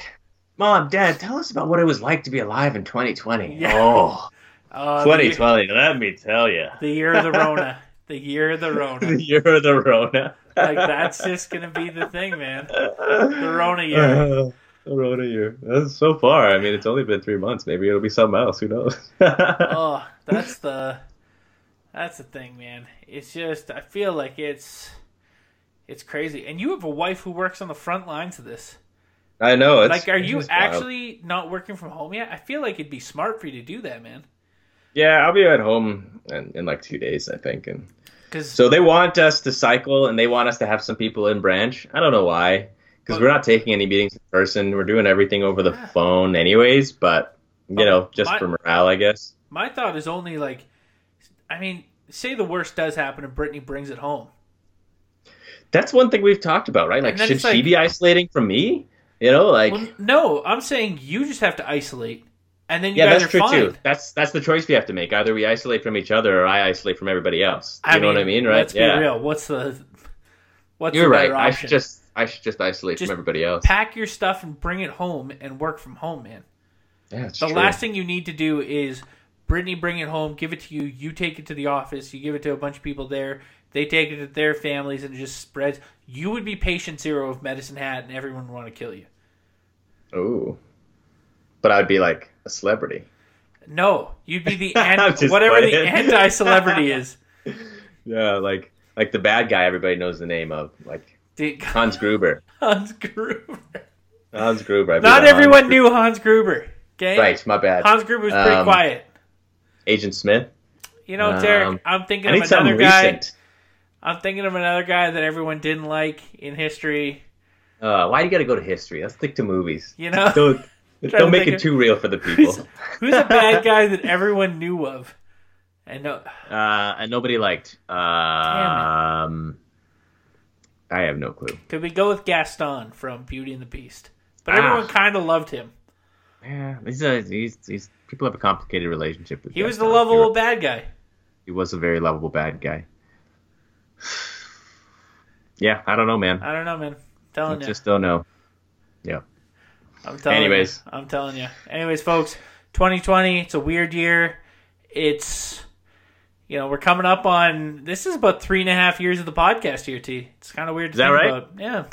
Mom, Dad, tell us about what it was like to be alive in 2020. <laughs> Yeah. Oh, Uh, the, year, 2020, let me tell you. <laughs> the year of the Rona, the year of the Rona. You're the Rona. Like that's just gonna be the thing, man. The Rona year. Uh, the Rona year. That's so far. I mean, it's only been three months. Maybe it'll be something else. Who knows? Oh, that's the that's the thing, man. It's just I feel like it's it's crazy. And you have a wife who works on the front lines of this. I know. It's, Like, are you just wild. actually not working from home yet? I feel like it'd be smart for you to do that, man. Yeah, I'll be at home in, in like two days, I think. And Because so they want us to cycle, and they want us to have some people in branch. I don't know why, because we're not taking any meetings in person. We're doing everything over the Yeah. phone, anyways. But you But know, just my- for morale, I guess. my thought is only like, I mean, say the worst does happen and Brittany brings it home. That's one thing we've talked about, right? Like, should like- she be isolating from me? You know, like. Well, no, I'm saying you just have to isolate, and then you yeah, guys that's are true fine. too. That's that's the choice we have to make. Either we isolate from each other, or I isolate from everybody else. You know what I mean, right? Let's yeah, be real. What's the what's you're the right. better I option? should just I should just isolate Just from everybody else. pack your stuff and bring it home and work from home, man. Yeah, it's The true. last thing you need to do is Brittany bring it home, give it to you, you take it to the office, you give it to a bunch of people there, they take it to their families, and it just spreads. You would be patient zero of Medicine Hat, and everyone would want to kill you. Ooh, but I'd be like a celebrity. No, you'd be the <laughs> I'm an- just whatever the anti-celebrity <laughs> is. Yeah, like like the bad guy everybody knows the name of, like <laughs> Hans Gruber. Hans Gruber. Hans Gruber. Not Hans everyone Gru- knew Hans Gruber. Okay, Right, my bad. Hans Gruber was pretty Um, quiet. Agent Smith. You know, Derek, um, I'm thinking of another guy. recent. I'm thinking of another guy that everyone didn't like in history. Uh, why do you got to go to history? Let's stick to movies. You know? <laughs> don't <laughs> don't make it of- too real for the people. Who's, who's a bad <laughs> guy that everyone knew of? And no, Uh, and nobody liked. Um, I have no clue. could we go with Gaston from Beauty and the Beast? But Ah. everyone kind of loved him. Yeah, he's a, he's, he's people have a complicated relationship with. He was the Gaston. lovable bad guy. He was a very lovable bad guy. <sighs> Yeah, I don't know, man. I don't know, man. I'm I telling you. just don't know. Yeah. I'm telling Anyways. you. I'm telling you. Anyways, folks, 2020, it's a weird year. It's, you know, we're coming up on, this is about three and a half years of the podcast here, T. It's kind of weird to Is that right? about. Yeah.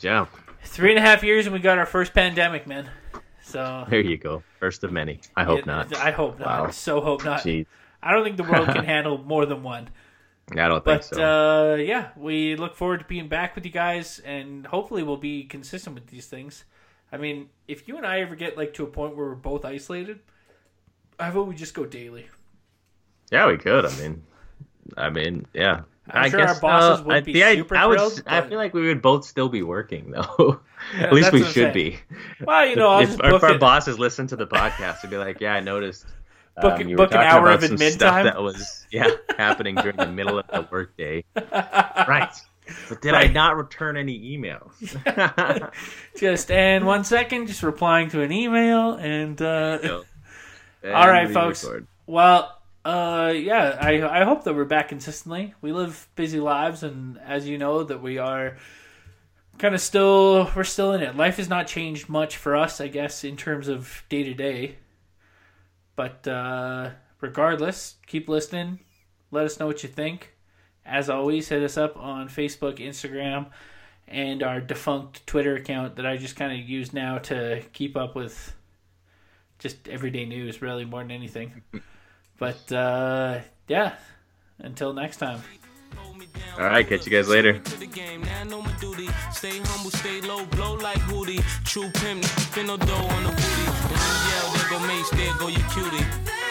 Yeah. Three and a half years and we got our first pandemic, man. So. There you go. First of many. I hope it- not. I hope not. Wow. So hope not. Jeez. I don't think the world can <laughs> handle more than one. I don't think so. uh, yeah, we look forward to being back with you guys, and hopefully we'll be consistent with these things. I mean, if you and I ever get like to a point where we're both isolated, I vote we just go daily. yeah, we could. I mean, I mean, yeah. I'm I sure our bosses uh, would I- be the- I- super I would. thrilled, I but- feel like we would both still be working though. <laughs> Yeah, At least we should be. Well, you know, I'll if, just if our bosses listen to the podcast, they'd be like, "Yeah, I noticed." <laughs> Book- um, book an hour of admin time. that was yeah happening during the middle of the workday. <laughs> right. But did I not return any emails? just and one second, just replying to an email, and uh, So, All right, folks. re-record. Well, Uh, yeah, I I hope that we're back consistently. We live busy lives, and as you know, that we are kind of still we're still in it. Life has not changed much for us, I guess, in terms of day to day. But uh, regardless, keep listening. Let us know what you think. As always, hit us up on Facebook, Instagram, and our defunct Twitter account that I just kind of use now to keep up with just everyday news, really, more than anything. <laughs> But uh, yeah, until next time. All right, catch you guys later. to the game. Now I know my duty. Stay humble, stay low, blow like Hootie. True pimp, spin no dough on the booty. When there go Mase, there go your cutie.